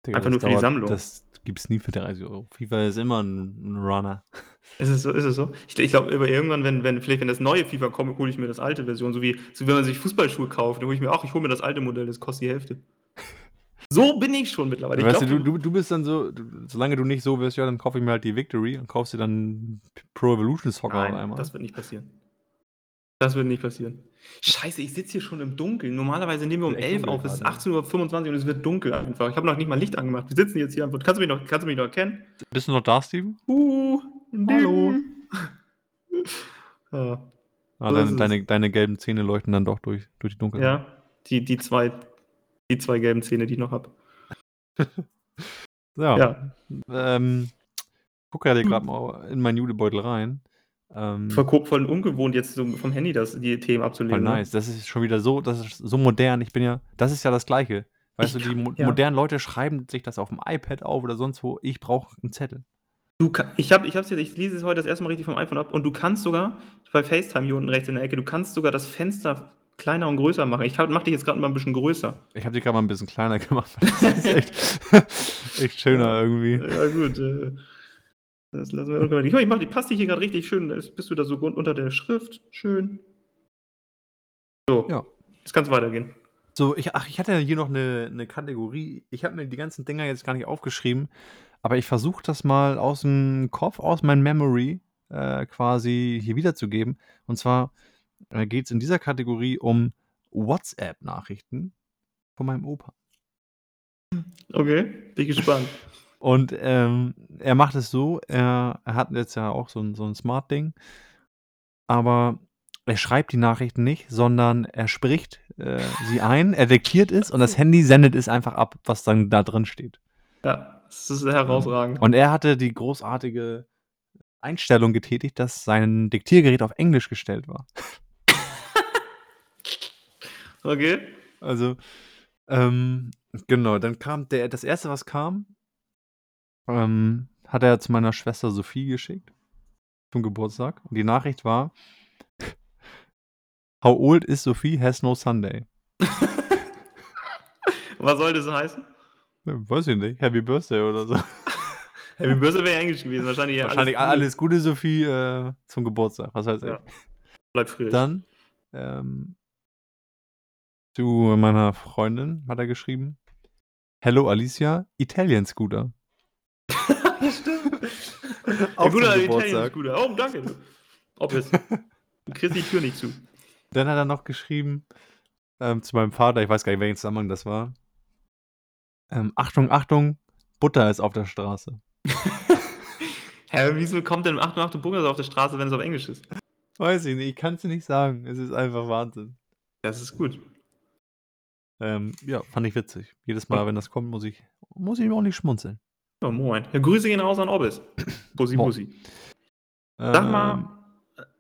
B: Digga, einfach nur für dauert, die Sammlung. Das gibt es nie für 30 Euro. FIFA ist immer ein, Runner.
A: Ist es so? Ist es so? Ich, ich glaube, irgendwann, wenn, wenn, vielleicht wenn das neue FIFA kommt, hole ich mir das alte Version. So wie, so wie wenn man sich Fußballschuhe kauft, dann hole ich mir auch, ich hole mir das alte Modell, das kostet die Hälfte. So bin ich schon mittlerweile.
B: Ich weißt glaub, du, du, du bist dann so, du, solange du nicht so wirst, ja, dann kaufe ich mir halt die Victory und kaufst dir dann Pro Evolution Soccer
A: Nein, einmal. Das wird nicht passieren. Das wird nicht passieren. Scheiße, ich sitze hier schon im Dunkeln. Normalerweise nehmen wir um 11 auf, es ist 18.25 Uhr und es wird dunkel einfach. Ich habe noch nicht mal Licht angemacht. Wir sitzen jetzt hier einfach. Kannst du mich noch, kannst du mich noch erkennen?
B: Bist du noch da, Steven?
A: Uh, hallo.
B: ja. Ah, deine, deine, deine, gelben Zähne leuchten dann doch durch, durch die Dunkelheit.
A: Ja, die, die, zwei, die zwei gelben Zähne, die ich noch habe.
B: ja. ja. Ähm, gucke ja gerade mal in meinen Judebeutel rein.
A: Ähm, voll, voll ungewohnt, jetzt so vom Handy das, die Themen abzulegen.
B: Voll ne? nice. Das ist schon wieder so, das ist so modern. Ich bin ja, das ist ja das Gleiche. Weißt ich du, die mo ja. modernen Leute schreiben sich das auf dem iPad auf oder sonst wo. Ich brauche einen Zettel.
A: Du, ich habe, ich hab's jetzt, ich lese es heute das erste Mal richtig vom iPhone ab und du kannst sogar bei FaceTime hier unten rechts in der Ecke, du kannst sogar das Fenster kleiner und größer machen. Ich mach dich jetzt gerade mal ein bisschen größer.
B: Ich habe dich gerade mal ein bisschen kleiner gemacht. Das ist echt, echt schöner irgendwie.
A: Ja, gut. Äh. Das lassen wir irgendwann. Ich, ich mach, die passt dich hier gerade richtig schön. Bist du da so unter der Schrift? Schön. So. Ja. Jetzt kann es weitergehen.
B: So, ich, ach, ich hatte hier noch eine, eine Kategorie. Ich habe mir die ganzen Dinger jetzt gar nicht aufgeschrieben, aber ich versuche das mal aus dem Kopf, aus meinem Memory äh, quasi hier wiederzugeben. Und zwar äh, geht es in dieser Kategorie um WhatsApp-Nachrichten von meinem Opa.
A: Okay, bin gespannt.
B: Und ähm, er macht es so, er, er hat jetzt ja auch so ein, so ein Smart-Ding, aber er schreibt die Nachrichten nicht, sondern er spricht äh, sie ein, er diktiert es und das Handy sendet es einfach ab, was dann da drin steht.
A: Ja, das ist herausragend.
B: Und er hatte die großartige Einstellung getätigt, dass sein Diktiergerät auf Englisch gestellt war.
A: okay.
B: Also, ähm, genau, dann kam der, das erste, was kam, ähm, hat er zu meiner Schwester Sophie geschickt zum Geburtstag. Und die Nachricht war: How old is Sophie has no Sunday?
A: Was soll das heißen?
B: Weiß ich nicht. Happy Birthday oder so.
A: Happy Birthday wäre Englisch gewesen. Wahrscheinlich,
B: Wahrscheinlich alles, alles Gute, Sophie, äh, zum Geburtstag. Was heißt ja.
A: Bleib früh.
B: Dann ähm, zu meiner Freundin hat er geschrieben: Hello Alicia, Italian Scooter.
A: Stimmt. Auch guter Italian Scooter. Oh, danke. Ob es. Du kriegst die Tür nicht zu.
B: Dann hat er noch geschrieben ähm, zu meinem Vater, ich weiß gar nicht, welchen Zusammenhang das war. Ähm, Achtung, Achtung, Butter ist auf der Straße.
A: Hä, wieso kommt denn Achtung, Achtung, Butter ist auf der Straße, wenn es auf Englisch ist?
B: Weiß ich nicht, ich kann es nicht sagen. Es ist einfach Wahnsinn.
A: Das ist gut.
B: Ähm, ja, fand ich witzig. Jedes Mal, wenn das kommt, muss ich, muss ich auch nicht schmunzeln.
A: Oh, moin. Ja, Grüße gehen raus an Obbis. Bussi, Bussi. Sag ähm, mal,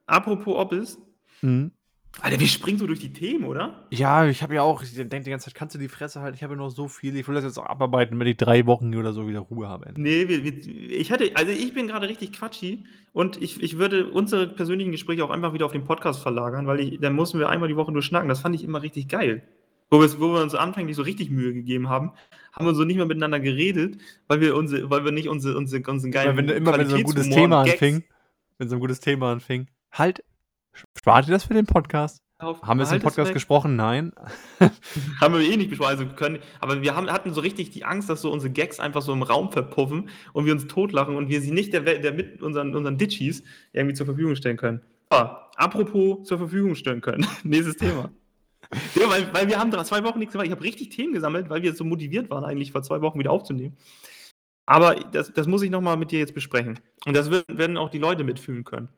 A: apropos Obbis. Mhm. Alter, wir springen so durch die Themen, oder?
B: Ja, ich habe ja auch, ich denke die ganze Zeit, kannst du die Fresse halten? Ich habe ja noch so viel. Ich will das jetzt auch abarbeiten, wenn ich drei Wochen oder so wieder Ruhe habe.
A: Nee, wir, wir, ich hatte, also ich bin gerade richtig quatschig und ich, ich würde unsere persönlichen Gespräche auch einfach wieder auf den Podcast verlagern, weil ich, dann mussten wir einmal die Woche nur schnacken. Das fand ich immer richtig geil. Wo wir, wo wir uns anfänglich so richtig Mühe gegeben haben, haben wir so nicht mehr miteinander geredet, weil wir, unsere, weil wir nicht unsere, unsere, unseren
B: geilen. Weil wenn immer wenn so ein gutes Thema anfing, wenn so ein gutes Thema anfing, halt Spart ihr das für den Podcast? Auf, haben wir es im Podcast gesprochen? Nein.
A: haben wir eh nicht besprochen. Also können, aber wir haben, hatten so richtig die Angst, dass so unsere Gags einfach so im Raum verpuffen und wir uns totlachen und wir sie nicht der, der mit unseren, unseren Ditchies irgendwie zur Verfügung stellen können. Ah, apropos zur Verfügung stellen können. Nächstes Thema. Ja, weil, weil wir haben zwei Wochen nichts gemacht. Ich habe richtig Themen gesammelt, weil wir so motiviert waren, eigentlich vor zwei Wochen wieder aufzunehmen. Aber das, das muss ich nochmal mit dir jetzt besprechen. Und das werden auch die Leute mitfühlen können.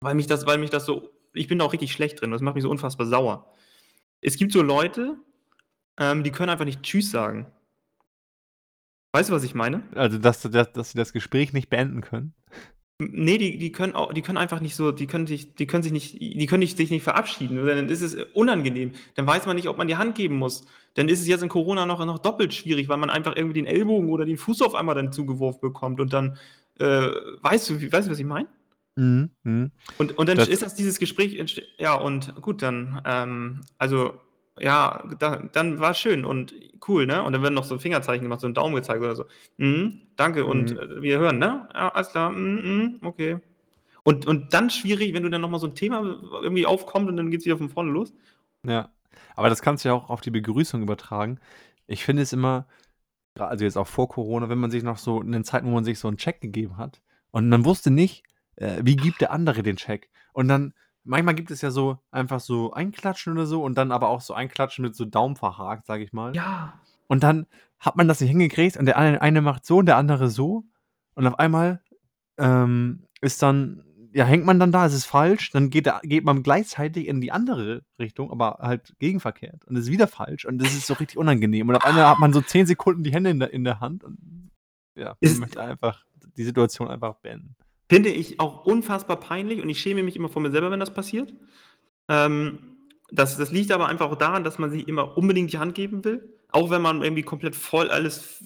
A: Weil mich das, weil mich das so, ich bin da auch richtig schlecht drin, das macht mich so unfassbar sauer. Es gibt so Leute, ähm, die können einfach nicht Tschüss sagen. Weißt du, was ich meine?
B: Also, dass, dass, dass sie das Gespräch nicht beenden können?
A: Nee, die, die können auch, die können einfach nicht so, die können sich, die können sich nicht, die können nicht, sich nicht verabschieden. Dann ist es unangenehm. Dann weiß man nicht, ob man die Hand geben muss. Dann ist es jetzt in Corona noch, noch doppelt schwierig, weil man einfach irgendwie den Ellbogen oder den Fuß auf einmal dann zugeworfen bekommt und dann, äh, weißt du, weißt du, was ich meine? Mhm, mhm. Und, und dann das ist das dieses Gespräch, ja, und gut, dann, ähm, also, ja, da, dann war es schön und cool, ne? Und dann werden noch so Fingerzeichen gemacht, so ein Daumen gezeigt oder so. Mhm, danke, und mhm. äh, wir hören, ne? Ja, alles klar, mhm, mhm, okay. Und, und dann schwierig, wenn du dann nochmal so ein Thema irgendwie aufkommt und dann geht es wieder von vorne los.
B: Ja, aber das kannst du ja auch auf die Begrüßung übertragen. Ich finde es immer, also jetzt auch vor Corona, wenn man sich noch so in den Zeiten, wo man sich so einen Check gegeben hat und man wusste nicht, äh, wie gibt der andere den Check? Und dann, manchmal gibt es ja so einfach so Einklatschen oder so und dann aber auch so Einklatschen mit so Daumen verhakt, sag ich mal.
A: Ja.
B: Und dann hat man das nicht hingekriegt und der eine, eine macht so und der andere so. Und auf einmal ähm, ist dann, ja, hängt man dann da, es ist falsch, dann geht, geht man gleichzeitig in die andere Richtung, aber halt gegenverkehrt. Und es ist wieder falsch und das ist so richtig unangenehm. Und auf einmal hat man so zehn Sekunden die Hände in der, in der Hand und ja, man möchte einfach die Situation einfach beenden.
A: Finde ich auch unfassbar peinlich und ich schäme mich immer vor mir selber, wenn das passiert. Ähm, das, das liegt aber einfach auch daran, dass man sich immer unbedingt die Hand geben will. Auch wenn man irgendwie komplett voll alles.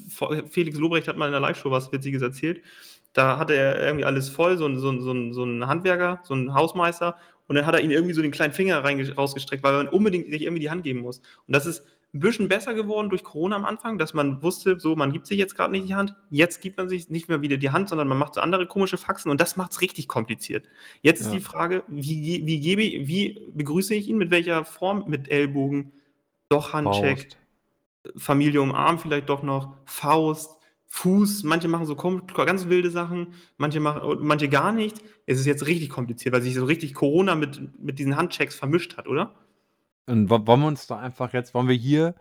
A: Felix Lobrecht hat mal in der Live-Show was Witziges erzählt. Da hatte er irgendwie alles voll, so, so, so, so ein Handwerker, so ein Hausmeister. Und dann hat er ihm irgendwie so den kleinen Finger rausgestreckt, weil man unbedingt sich irgendwie die Hand geben muss. Und das ist ein bisschen besser geworden durch Corona am Anfang, dass man wusste, so, man gibt sich jetzt gerade nicht die Hand. Jetzt gibt man sich nicht mehr wieder die Hand, sondern man macht so andere komische Faxen und das macht es richtig kompliziert. Jetzt ist ja. die Frage, wie, wie, gebe, wie begrüße ich ihn, mit welcher Form, mit Ellbogen, Doch Handcheck. Familie umarmen vielleicht doch noch. Faust. Fuß, manche machen so ganz wilde Sachen, manche machen manche gar nicht. Es ist jetzt richtig kompliziert, weil sich so richtig Corona mit mit diesen Handchecks vermischt hat, oder?
B: Und wollen wir uns da einfach jetzt wollen wir hier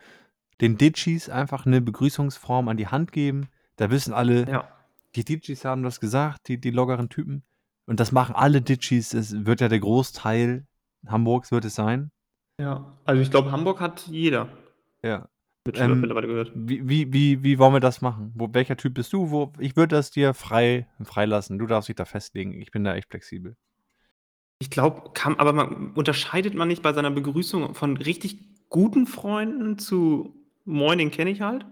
B: den Ditchis einfach eine Begrüßungsform an die Hand geben? Da wissen alle
A: Ja.
B: die Ditchis haben das gesagt, die die lockeren Typen. Und das machen alle Ditchis. Es wird ja der Großteil Hamburgs wird es sein.
A: Ja, also ich glaube, Hamburg hat jeder.
B: Ja.
A: Ähm, mittlerweile gehört.
B: Wie, wie, wie, wie wollen wir das machen? Wo, welcher Typ bist du? Wo, ich würde das dir frei freilassen. Du darfst dich da festlegen. Ich bin da echt flexibel.
A: Ich glaube, aber man unterscheidet man nicht bei seiner Begrüßung von richtig guten Freunden zu Moin, den kenne ich halt?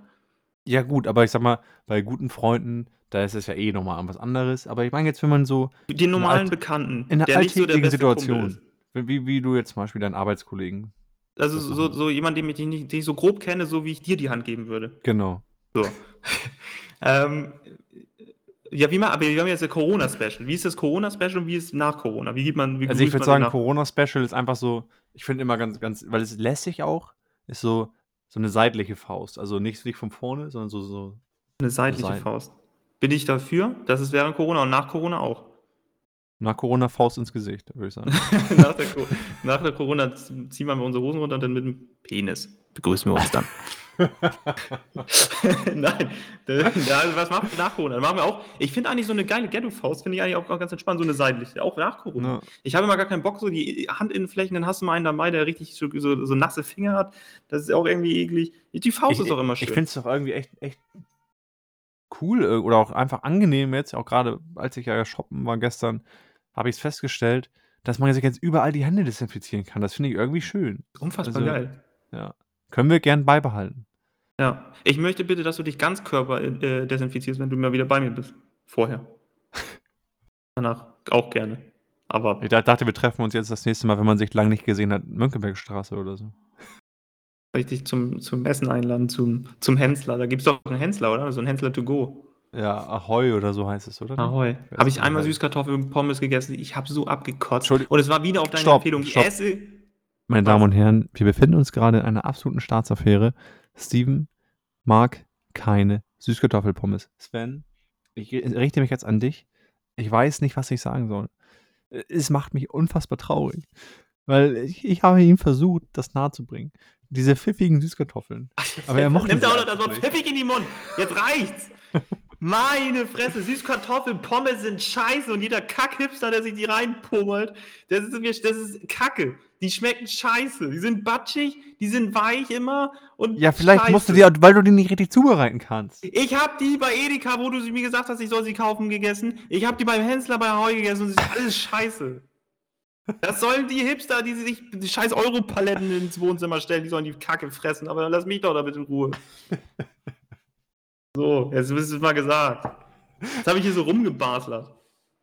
B: Ja, gut, aber ich sag mal, bei guten Freunden, da ist es ja eh nochmal was anderes. Aber ich meine jetzt, wenn man so.
A: Den normalen Bekannten,
B: in einer alltäglichen so Situation. Wie, wie du jetzt zum Beispiel deinen Arbeitskollegen
A: also so, so jemand, den ich, den ich so grob kenne, so wie ich dir die Hand geben würde.
B: Genau.
A: So. ähm, ja, wie man, aber wir haben jetzt ein Corona-Special. Wie ist das Corona-Special und wie ist es nach Corona? Wie gibt man, wie
B: Also ich würde sagen, Corona-Special ist einfach so, ich finde immer ganz, ganz, weil es lässig auch, ist so, so eine seitliche Faust. Also nicht, nicht von vorne, sondern so, so.
A: Eine seitliche so Faust. Bin ich dafür? Das ist während Corona und nach Corona auch.
B: Nach Corona Faust ins Gesicht, würde ich sagen.
A: nach, der, nach, der, Corona ziehen wir unsere Hosen runter und dann mit dem Penis begrüßen wir uns dann. Nein, da, was machen wir nach Corona? Dann machen wir auch, ich finde eigentlich so eine geile Ghetto-Faust, finde ich eigentlich auch, auch, ganz entspannt, so eine seitliche, auch nach Corona. Ja. Ich habe immer gar keinen Bock, so die Handinnenflächen, dann hast du mal einen dabei, der richtig so, so, so nasse Finger hat. Das ist auch irgendwie eklig. Die Faust ich, ist auch immer schön.
B: Ich finde es doch irgendwie echt, echt cool äh, oder auch einfach angenehm jetzt, auch gerade als ich ja shoppen war gestern, habe ich es festgestellt, dass man sich jetzt überall die Hände desinfizieren kann. Das finde ich irgendwie schön.
A: Unfassbar also, geil.
B: Ja. Können wir gern beibehalten.
A: Ja. Ich möchte bitte, dass du dich ganz körper äh, desinfizierst, wenn du mal wieder bei mir bist. Vorher. Danach auch gerne. Aber.
B: Ich dachte, wir treffen uns jetzt das nächste Mal, wenn man sich lange nicht gesehen hat, Mönckebergstraße oder so.
A: Soll ich dich zum, zum Essen einladen, zum, zum Hensler? Da gibt es doch einen Hensler, oder? So ein Hensler to go.
B: Ja, Ahoi oder so heißt es, oder?
A: Ahoi. Habe ich einmal Süßkartoffeln und Pommes gegessen. Ich habe so abgekotzt. Und es war wieder auf deine stopp, Empfehlung.
B: Stopp. Esse. Meine Damen und Herren, wir befinden uns gerade in einer absoluten Staatsaffäre. Steven mag keine Süßkartoffelpommes. Sven, ich richte mich jetzt an dich. Ich weiß nicht, was ich sagen soll. Es macht mich unfassbar traurig. Weil ich, ich habe ihm versucht, das nahezubringen. Diese pfiffigen Süßkartoffeln.
A: Aber er mochte Nimmt auch noch das Wort pfiffig in die Mund. Jetzt reicht's. Meine Fresse, Süßkartoffeln, Pommes sind scheiße und jeder Kackhipster, der sich die reinpummelt, das ist, das ist Kacke. Die schmecken scheiße. Die sind batschig, die sind weich immer und
B: Ja, vielleicht scheiße. musst du die, weil du die nicht richtig zubereiten kannst.
A: Ich habe die bei Edeka, wo du mir gesagt hast, ich soll sie kaufen, gegessen. Ich habe die beim Hensler bei Heu gegessen und es ist alles scheiße. Das sollen die Hipster, die sich die scheiß Europaletten ins Wohnzimmer stellen, die sollen die Kacke fressen, aber lass mich doch damit in Ruhe. So, jetzt ist es mal gesagt. Jetzt habe ich hier so rumgebaslert.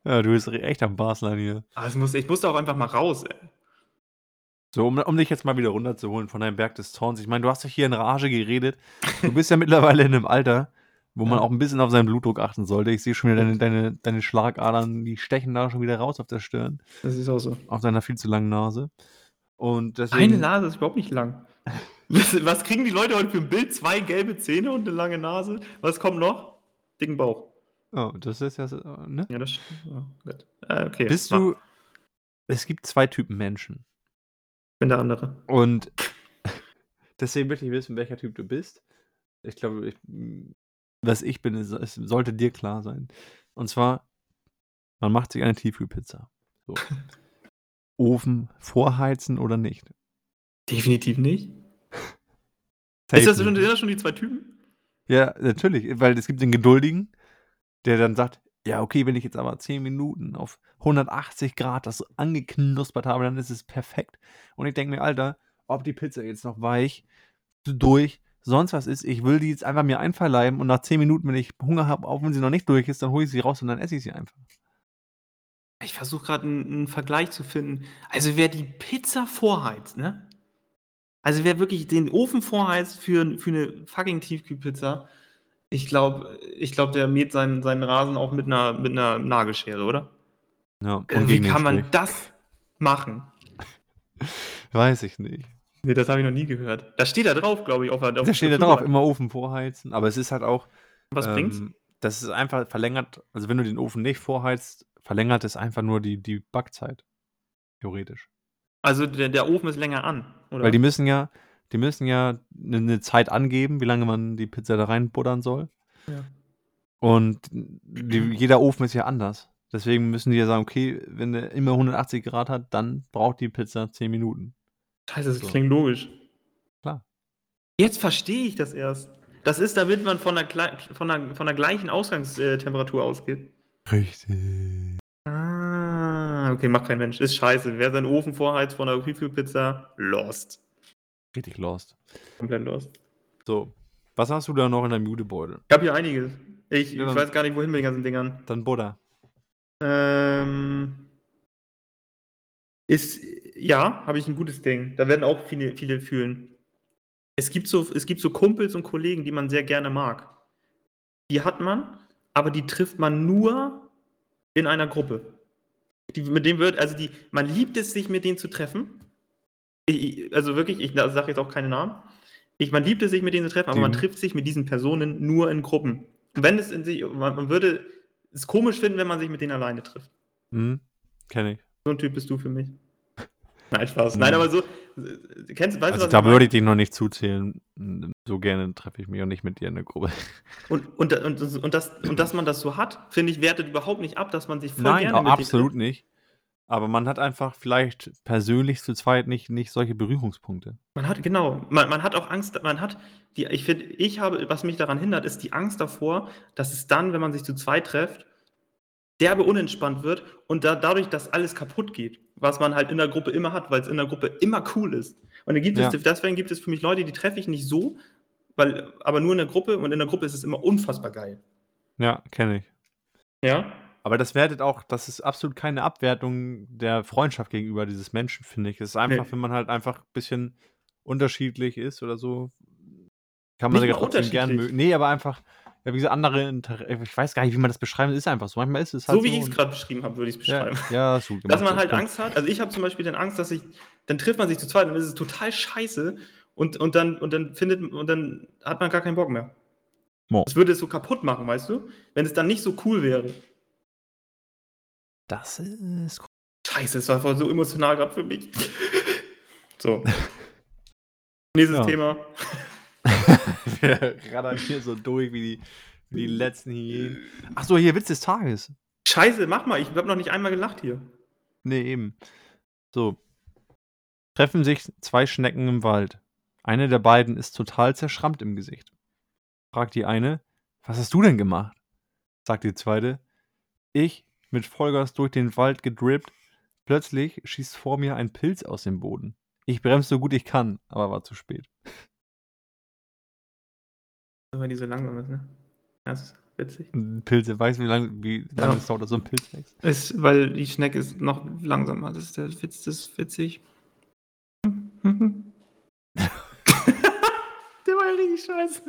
B: Ja, du bist echt am Baslern hier.
A: Aber muss, ich musste auch einfach mal raus, ey.
B: So, um, um dich jetzt mal wieder runterzuholen von deinem Berg des Zorns. Ich meine, du hast dich hier in Rage geredet. Du bist ja mittlerweile in einem Alter, wo man ja. auch ein bisschen auf seinen Blutdruck achten sollte. Ich sehe schon wieder deine, deine, deine Schlagadern, die stechen da schon wieder raus auf der Stirn.
A: Das ist auch so.
B: Auf deiner viel zu langen Nase. Und
A: deswegen, Eine Nase ist überhaupt nicht lang. Was, kriegen die Leute heute für ein Bild? Zwei gelbe Zähne und eine lange Nase. Was kommt noch? Dicken Bauch.
B: Oh, das ist ja so, ne?
A: Ja, das oh, gut. Äh, okay.
B: Bist du. Es gibt zwei Typen Menschen.
A: Ich bin der andere.
B: Und deswegen möchte ich wissen, welcher Typ du bist. Ich glaube, ich, was ich bin, es sollte dir klar sein. Und zwar, man macht sich eine Tiefkühlpizza. So. Ofen vorheizen oder nicht?
A: Definitiv nicht. Ist das, schon, sind das schon die zwei Typen?
B: Ja, natürlich, weil es gibt den Geduldigen, der dann sagt, ja, okay, wenn ich jetzt aber 10 Minuten auf 180 Grad das angeknuspert habe, dann ist es perfekt. Und ich denke mir, Alter, ob die Pizza jetzt noch weich, durch, sonst was ist, ich will die jetzt einfach mir einverleiben und nach 10 Minuten, wenn ich Hunger habe, auch wenn sie noch nicht durch ist, dann hole ich sie raus und dann esse ich sie einfach.
A: Ich versuche gerade einen, einen Vergleich zu finden. Also wer die Pizza vorheizt, ne? Also wer wirklich den Ofen vorheizt für, für eine fucking Tiefkühlpizza, ich glaube, ich glaub, der mäht seinen, seinen Rasen auch mit einer, mit einer Nagelschere, oder?
B: Ja,
A: äh, wie kann man das machen?
B: Weiß ich nicht.
A: Nee, das habe ich noch nie gehört. Da steht da drauf, glaube ich, auf
B: der Da steht da drauf, immer Ofen vorheizen. Aber es ist halt auch.
A: Was ähm, bringt's?
B: Das ist einfach verlängert, also wenn du den Ofen nicht vorheizt, verlängert es einfach nur die, die Backzeit. Theoretisch.
A: Also der, der Ofen ist länger an,
B: oder? Weil die müssen ja, die müssen ja eine ne Zeit angeben, wie lange man die Pizza da reinbuddern soll.
A: Ja.
B: Und die, jeder Ofen ist ja anders. Deswegen müssen die ja sagen, okay, wenn der immer 180 Grad hat, dann braucht die Pizza 10 Minuten.
A: Scheiße, das so. klingt logisch.
B: Klar.
A: Jetzt verstehe ich das erst. Das ist, damit man von der, von der, von der gleichen Ausgangstemperatur ausgeht.
B: Richtig.
A: Ah, okay, macht kein Mensch. Ist scheiße. Wer seinen Ofen vorheizt von der Review-Pizza, lost.
B: Richtig lost.
A: Komplett lost.
B: So. Was hast du da noch in deinem Judebeutel?
A: Ich habe hier einiges. Ich, ja, ich weiß gar nicht, wohin mit den ganzen Dingern.
B: Dann Buddha.
A: Ähm. Ist, ja, habe ich ein gutes Ding. Da werden auch viele, viele fühlen. Es gibt, so, es gibt so Kumpels und Kollegen, die man sehr gerne mag. Die hat man, aber die trifft man nur in einer Gruppe. Die, mit dem wird, also die, man liebt es, sich mit denen zu treffen. Ich, also wirklich, ich sage jetzt auch keine Namen. Ich, man liebt es, sich mit denen zu treffen, aber die. man trifft sich mit diesen Personen nur in Gruppen. wenn es in sich, man, man würde es komisch finden, wenn man sich mit denen alleine trifft.
B: Mhm, kenne ich.
A: So ein Typ bist du für mich. Nein, Spaß. Nein, aber so, kennst, weißt
B: also du, da würde ich dich noch nicht zuzählen. So gerne treffe ich mich auch nicht mit dir in der Gruppe.
A: Und, und, und, und, das, und dass man das so hat, finde ich, wertet überhaupt nicht ab, dass man sich voll
B: Nein, gerne mit absolut nicht. Aber man hat einfach vielleicht persönlich zu zweit nicht, nicht solche Berührungspunkte.
A: Man hat, genau, man, man hat auch Angst, man hat, die, ich finde, ich habe, was mich daran hindert, ist die Angst davor, dass es dann, wenn man sich zu zweit trifft, derbe unentspannt wird und da, dadurch, dass alles kaputt geht, was man halt in der Gruppe immer hat, weil es in der Gruppe immer cool ist. Und dann gibt ja. es, deswegen gibt es für mich Leute, die treffe ich nicht so, weil, aber nur in der Gruppe und in der Gruppe ist es immer unfassbar geil.
B: Ja, kenne ich.
A: Ja?
B: Aber das wertet auch, das ist absolut keine Abwertung der Freundschaft gegenüber dieses Menschen, finde ich. Es ist einfach, nee. wenn man halt einfach ein bisschen unterschiedlich ist oder so, kann man sich trotzdem gerne mögen. Nee, aber einfach, ja, wie gesagt, andere Inter ich weiß gar nicht, wie man das beschreiben, ist einfach so. Manchmal ist es halt
A: so. wie ich es gerade beschrieben habe, würde ich es beschreiben.
B: Ja, ja so
A: Dass man halt Angst hat. Also ich habe zum Beispiel dann Angst, dass ich, dann trifft man sich zu zweit und dann ist es total scheiße und, und, dann, und dann findet und dann hat man gar keinen Bock mehr. Mo. Das würde es so kaputt machen, weißt du? Wenn es dann nicht so cool wäre.
B: Das ist.
A: Scheiße, es war voll so emotional gerade für mich. so. Nächstes ja. Thema.
B: Wir raddern hier so durch wie die, wie die letzten Hyänen. Achso, hier Witz des Tages.
A: Scheiße, mach mal. Ich habe noch nicht einmal gelacht hier.
B: Nee, eben. So. Treffen sich zwei Schnecken im Wald. Eine der beiden ist total zerschrammt im Gesicht. Fragt die eine, was hast du denn gemacht? Sagt die zweite, ich mit Vollgas durch den Wald gedrippt. Plötzlich schießt vor mir ein Pilz aus dem Boden. Ich bremse so gut ich kann, aber war zu spät.
A: Weil die so langsam ist, ne? Das ist witzig.
B: Pilze, weißt du, wie lange wie lang ja. es dauert, so ein Pilz wächst?
A: Ist, weil die Schnecke ist noch langsamer. Das ist der Witz, das ist witzig. Richtig scheiße.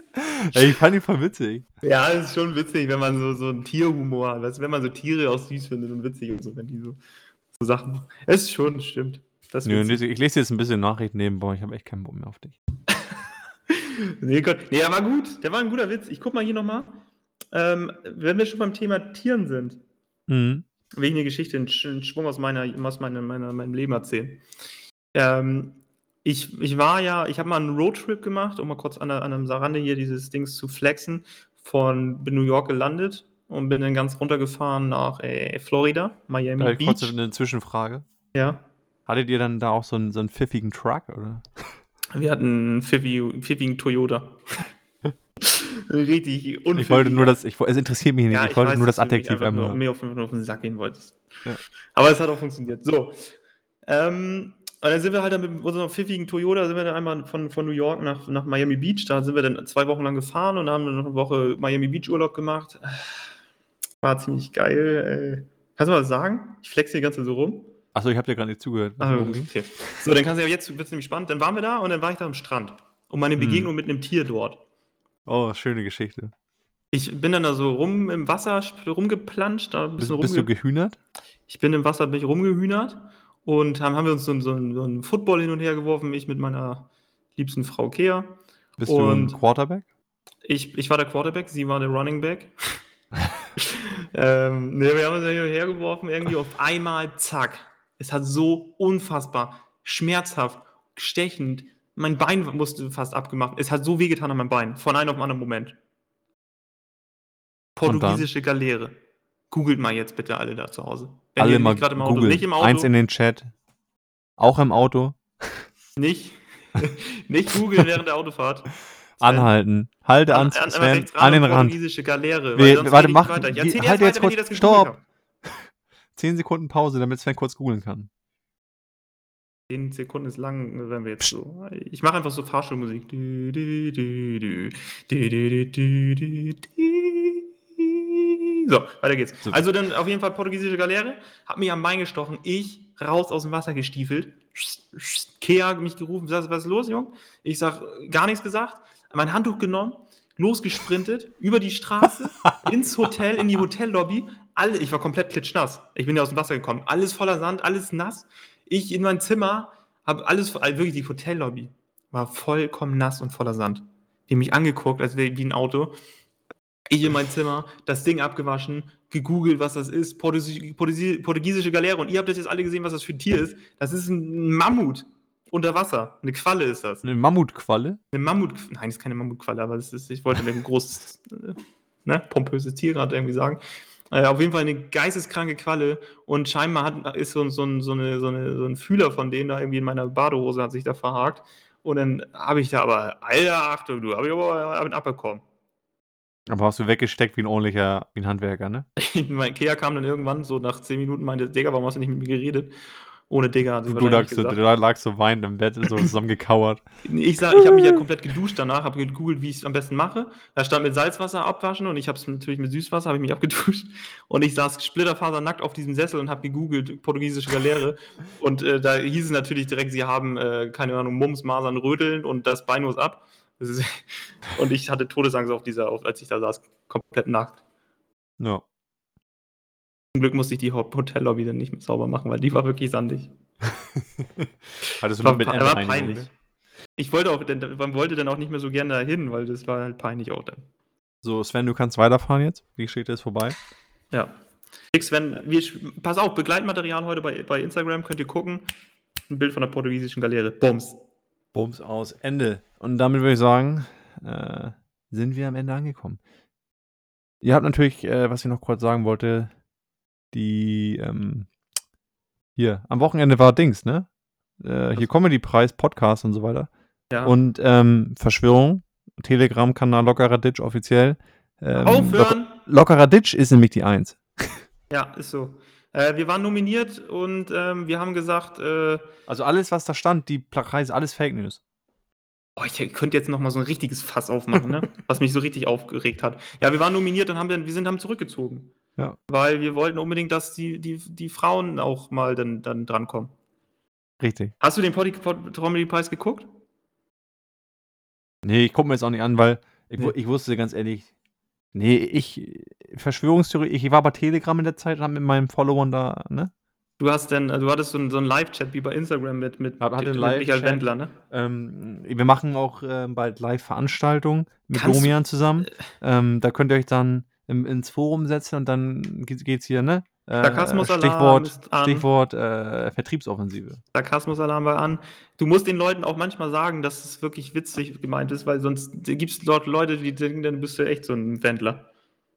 B: Ey, ich fand ihn voll witzig.
A: Ja, es ist schon witzig, wenn man so, so einen Tierhumor hat. Weißt wenn man so Tiere auch süß findet und witzig und so, wenn die so, so Sachen machen. Es ist schon, stimmt.
B: Das Nö, ich lese jetzt ein bisschen Nachrichten nebenbei. Ich habe echt keinen Bock mehr auf dich.
A: nee, Gott. nee, der war gut. Der war ein guter Witz. Ich guck mal hier nochmal. Ähm, wenn wir schon beim Thema Tieren sind,
B: mhm.
A: will ich eine Geschichte, einen Schwung aus, meiner, aus meiner, meiner, meinem Leben erzählen. Ähm, ich, ich war ja, ich habe mal einen Roadtrip gemacht, um mal kurz an, an einem Sarande hier dieses Dings zu flexen. Von bin New York gelandet und bin dann ganz runtergefahren nach äh, Florida, Miami
B: da Beach. Kurz eine Zwischenfrage.
A: Ja.
B: Hattet ihr dann da auch so einen, so einen pfiffigen Truck, oder?
A: Wir hatten einen pfiffigen Toyota. Richtig
B: unpfiffig. Ich wollte nur das, ich, es interessiert mich nicht, ja, ich, ich, wollte weiß, nur das Adjektiv
A: einmal. Nur, mir auf, auf den Sack gehen wolltest. Ja. Aber es hat auch funktioniert. So. Ähm, und dann sind wir halt dann mit unserem pfiffigen Toyota, sind wir dann einmal von, von New York nach, nach Miami Beach. Da sind wir dann zwei Wochen lang gefahren und haben dann noch eine Woche Miami Beach Urlaub gemacht. War ziemlich geil. Ey. Kannst du mal was sagen? Ich flex hier die ganze Zeit so rum.
B: Achso, ich habe dir gerade nicht zugehört.
A: Ach, okay. So, dann kannst du ja jetzt, wird es nämlich spannend. Dann waren wir da und dann war ich da am Strand. Und meine hm. Begegnung hm. mit einem Tier dort.
B: Oh, schöne Geschichte.
A: Ich bin dann da so rum im Wasser rumgeplanscht. Da
B: bist, bist du gehühnert?
A: Ich bin im Wasser bin ich rumgehühnert Und haben, haben wir uns so, so, so einen Football hin und her geworfen, ich mit meiner liebsten Frau Kea.
B: Bist und du ein Quarterback?
A: Ich, ich war der Quarterback, sie war der Running Back. ähm, ne, wir haben uns hin und her geworfen, irgendwie auf einmal, zack. Es hat so unfassbar schmerzhaft, stechend, mein Bein musste fast abgemacht. Es hat so wehgetan an meinem Bein, von einem auf den anderen Moment. Portugiesische Galeere. Googelt mal jetzt bitte alle da zu Hause.
B: Wenn alle mal gerade im Auto, nicht im Auto. Eins in den Chat. Auch im Auto.
A: Nicht, nicht googeln während der Autofahrt.
B: Anhalten. Halte an, an, Sven, an den Rand.
A: Galeere.
B: We, warte, mach. Weiter. Ich halt jetzt, jetzt kurz. Stopp. Zehn Sekunden Pause, damit Sven kurz googeln kann.
A: 10 Sekunden ist lang, wenn wir jetzt so. Ich mache einfach so Fahrschulmusik. So, weiter geht's. Super. Also dann auf jeden Fall portugiesische Galeere, hat mich am Bein gestochen, ich raus aus dem Wasser gestiefelt, Kea mich gerufen, was ist los, Jung? Ich sag, gar nichts gesagt, mein Handtuch genommen, losgesprintet, über die Straße, ins Hotel, in die Hotellobby, alle, ich war komplett klitschnass. Ich bin ja aus dem Wasser gekommen, alles voller Sand, alles nass. Ich in mein Zimmer, habe alles, also wirklich die Hotellobby war vollkommen nass und voller Sand. Die mich angeguckt, als wäre wie ein Auto. Ich in mein Zimmer, das Ding abgewaschen, gegoogelt, was das ist, portugiesische Galeere. Und ihr habt das jetzt alle gesehen, was das für ein Tier ist. Das ist ein Mammut unter Wasser. Eine Qualle ist das.
B: Eine Mammutqualle?
A: Eine Mammut. Nein, das ist keine Mammutqualle, aber das ist, ich wollte ein großes, äh, ne, pompöses Tier gerade irgendwie sagen. Äh, auf jeden Fall eine geisteskranke Qualle und scheinbar hat, ist so, so, so, eine, so, eine, so ein Fühler von denen da irgendwie in meiner Badehose hat sich da verhakt. Und dann habe ich da aber, Alter, Achtung, du, habe ich aber einen abbekommen.
B: Aber hast du weggesteckt wie ein ordentlicher, wie ein Handwerker, ne?
A: mein Ikea kam dann irgendwann so nach zehn Minuten meinte, Digga, warum hast du nicht mit mir geredet? Ohne Digga.
B: Du, du, lagst so, du lagst so weinend im Bett, so zusammengekauert.
A: ich sag, ich habe mich ja komplett geduscht danach, habe gegoogelt, wie ich es am besten mache. Da stand mit Salzwasser abwaschen und ich habe es natürlich mit Süßwasser, habe ich mich abgeduscht. Und ich saß splitterfasernackt auf diesem Sessel und habe gegoogelt, portugiesische Galeere. und äh, da hieß es natürlich direkt, sie haben, äh, keine Ahnung, Mumps, Masern, Rödeln und das Bein muss ab. Und ich hatte Todesangst auf dieser, auf, als ich da saß, komplett nackt.
B: Ja.
A: Zum Glück musste ich die Hotellobby dann nicht mehr sauber machen, weil die war wirklich sandig.
B: Hattest du noch mit war,
A: war peinlich. Oder? Ich wollte auch, denn, man wollte dann auch nicht mehr so gerne dahin, weil das war halt peinlich auch dann.
B: So, Sven, du kannst weiterfahren jetzt. Die Geschichte ist vorbei.
A: Ja. Sven, wir, pass auf, Begleitmaterial heute bei, bei Instagram könnt ihr gucken. Ein Bild von der portugiesischen Galeere. Bums.
B: Bums aus. Ende. Und damit würde ich sagen, äh, sind wir am Ende angekommen. Ihr habt natürlich, äh, was ich noch kurz sagen wollte, die, ähm, hier, am Wochenende war Dings, ne? Äh, hier Comedy-Preis, Podcast und so weiter. Ja. Und ähm, Verschwörung, Telegram-Kanal Lockerer Ditch offiziell.
A: Ähm, Aufhören!
B: Lock Lockerer Ditch ist nämlich die Eins.
A: Ja, ist so. Äh, wir waren nominiert und ähm, wir haben gesagt. Äh,
B: also alles, was da stand, die Preise, alles Fake News.
A: Oh, ich könnte jetzt noch mal so ein richtiges Fass aufmachen, ne? was mich so richtig aufgeregt hat. Ja, wir waren nominiert und haben dann, wir sind haben zurückgezogen.
B: Ja.
A: Weil wir wollten unbedingt, dass die, die, die Frauen auch mal dann, dann drankommen.
B: Richtig.
A: Hast du den Comedy-Preis geguckt?
B: Nee, ich gucke mir jetzt auch nicht an, weil ich, nee. ich wusste ganz ehrlich, nee, ich, Verschwörungstheorie, ich war bei Telegram in der Zeit, habe mit meinen Followern da, ne?
A: Du hast denn, du hattest so einen, so einen Live-Chat wie bei Instagram mit, mit, mit
B: Michael Wendler, ne? Ähm, wir machen auch äh, bald Live-Veranstaltungen mit Kannst Domian zusammen. Ähm, da könnt ihr euch dann im, ins Forum setzen und dann geht es hier, ne?
A: Äh, Sarkasmusalarm
B: Stichwort, Stichwort äh, Vertriebsoffensive.
A: Sarkasmusalarm war an. Du musst den Leuten auch manchmal sagen, dass es wirklich witzig gemeint ist, weil sonst gibt es dort Leute, die denken, dann bist du echt so ein Wendler.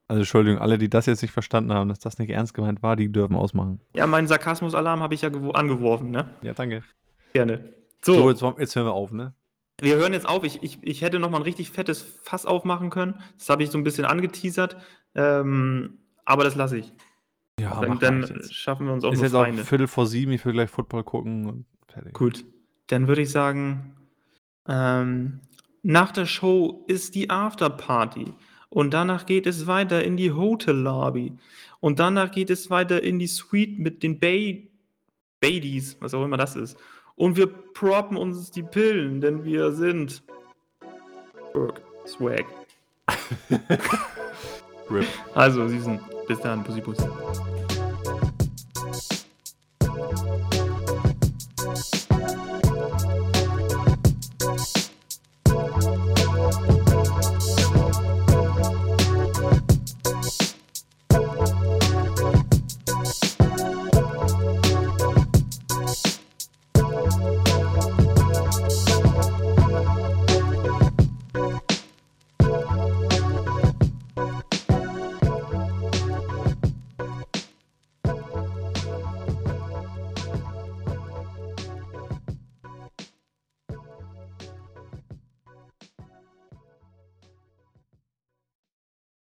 B: Also Entschuldigung, alle, die das jetzt nicht verstanden haben, dass das nicht ernst gemeint war, die dürfen ausmachen.
A: Ja, meinen Sarkasmusalarm habe ich ja angeworfen, ne?
B: Ja, danke.
A: Gerne.
B: So, so jetzt, jetzt, hören wir auf, ne?
A: Wir hören jetzt auf. Ich, ich, ich hätte noch mal ein richtig fettes Fass aufmachen können. Das habe ich so ein bisschen angeteasert. Ähm, aber das lasse ich.
B: Ja,
A: dann, dann schaffen wir uns auch
B: Ist jetzt Feinde. auch Viertel vor sieben, ich will gleich Football gucken und
A: fertig. Gut, dann würde ich sagen, ähm, nach der Show ist die Afterparty. Und danach geht es weiter in die Hotel-Lobby. Und danach geht es weiter in die Suite mit den Bay Badies, was auch immer das ist. Und wir proppen uns die Pillen, denn wir sind Swag. Rip. Also, Sie sind bis dann, Pussy Pussy.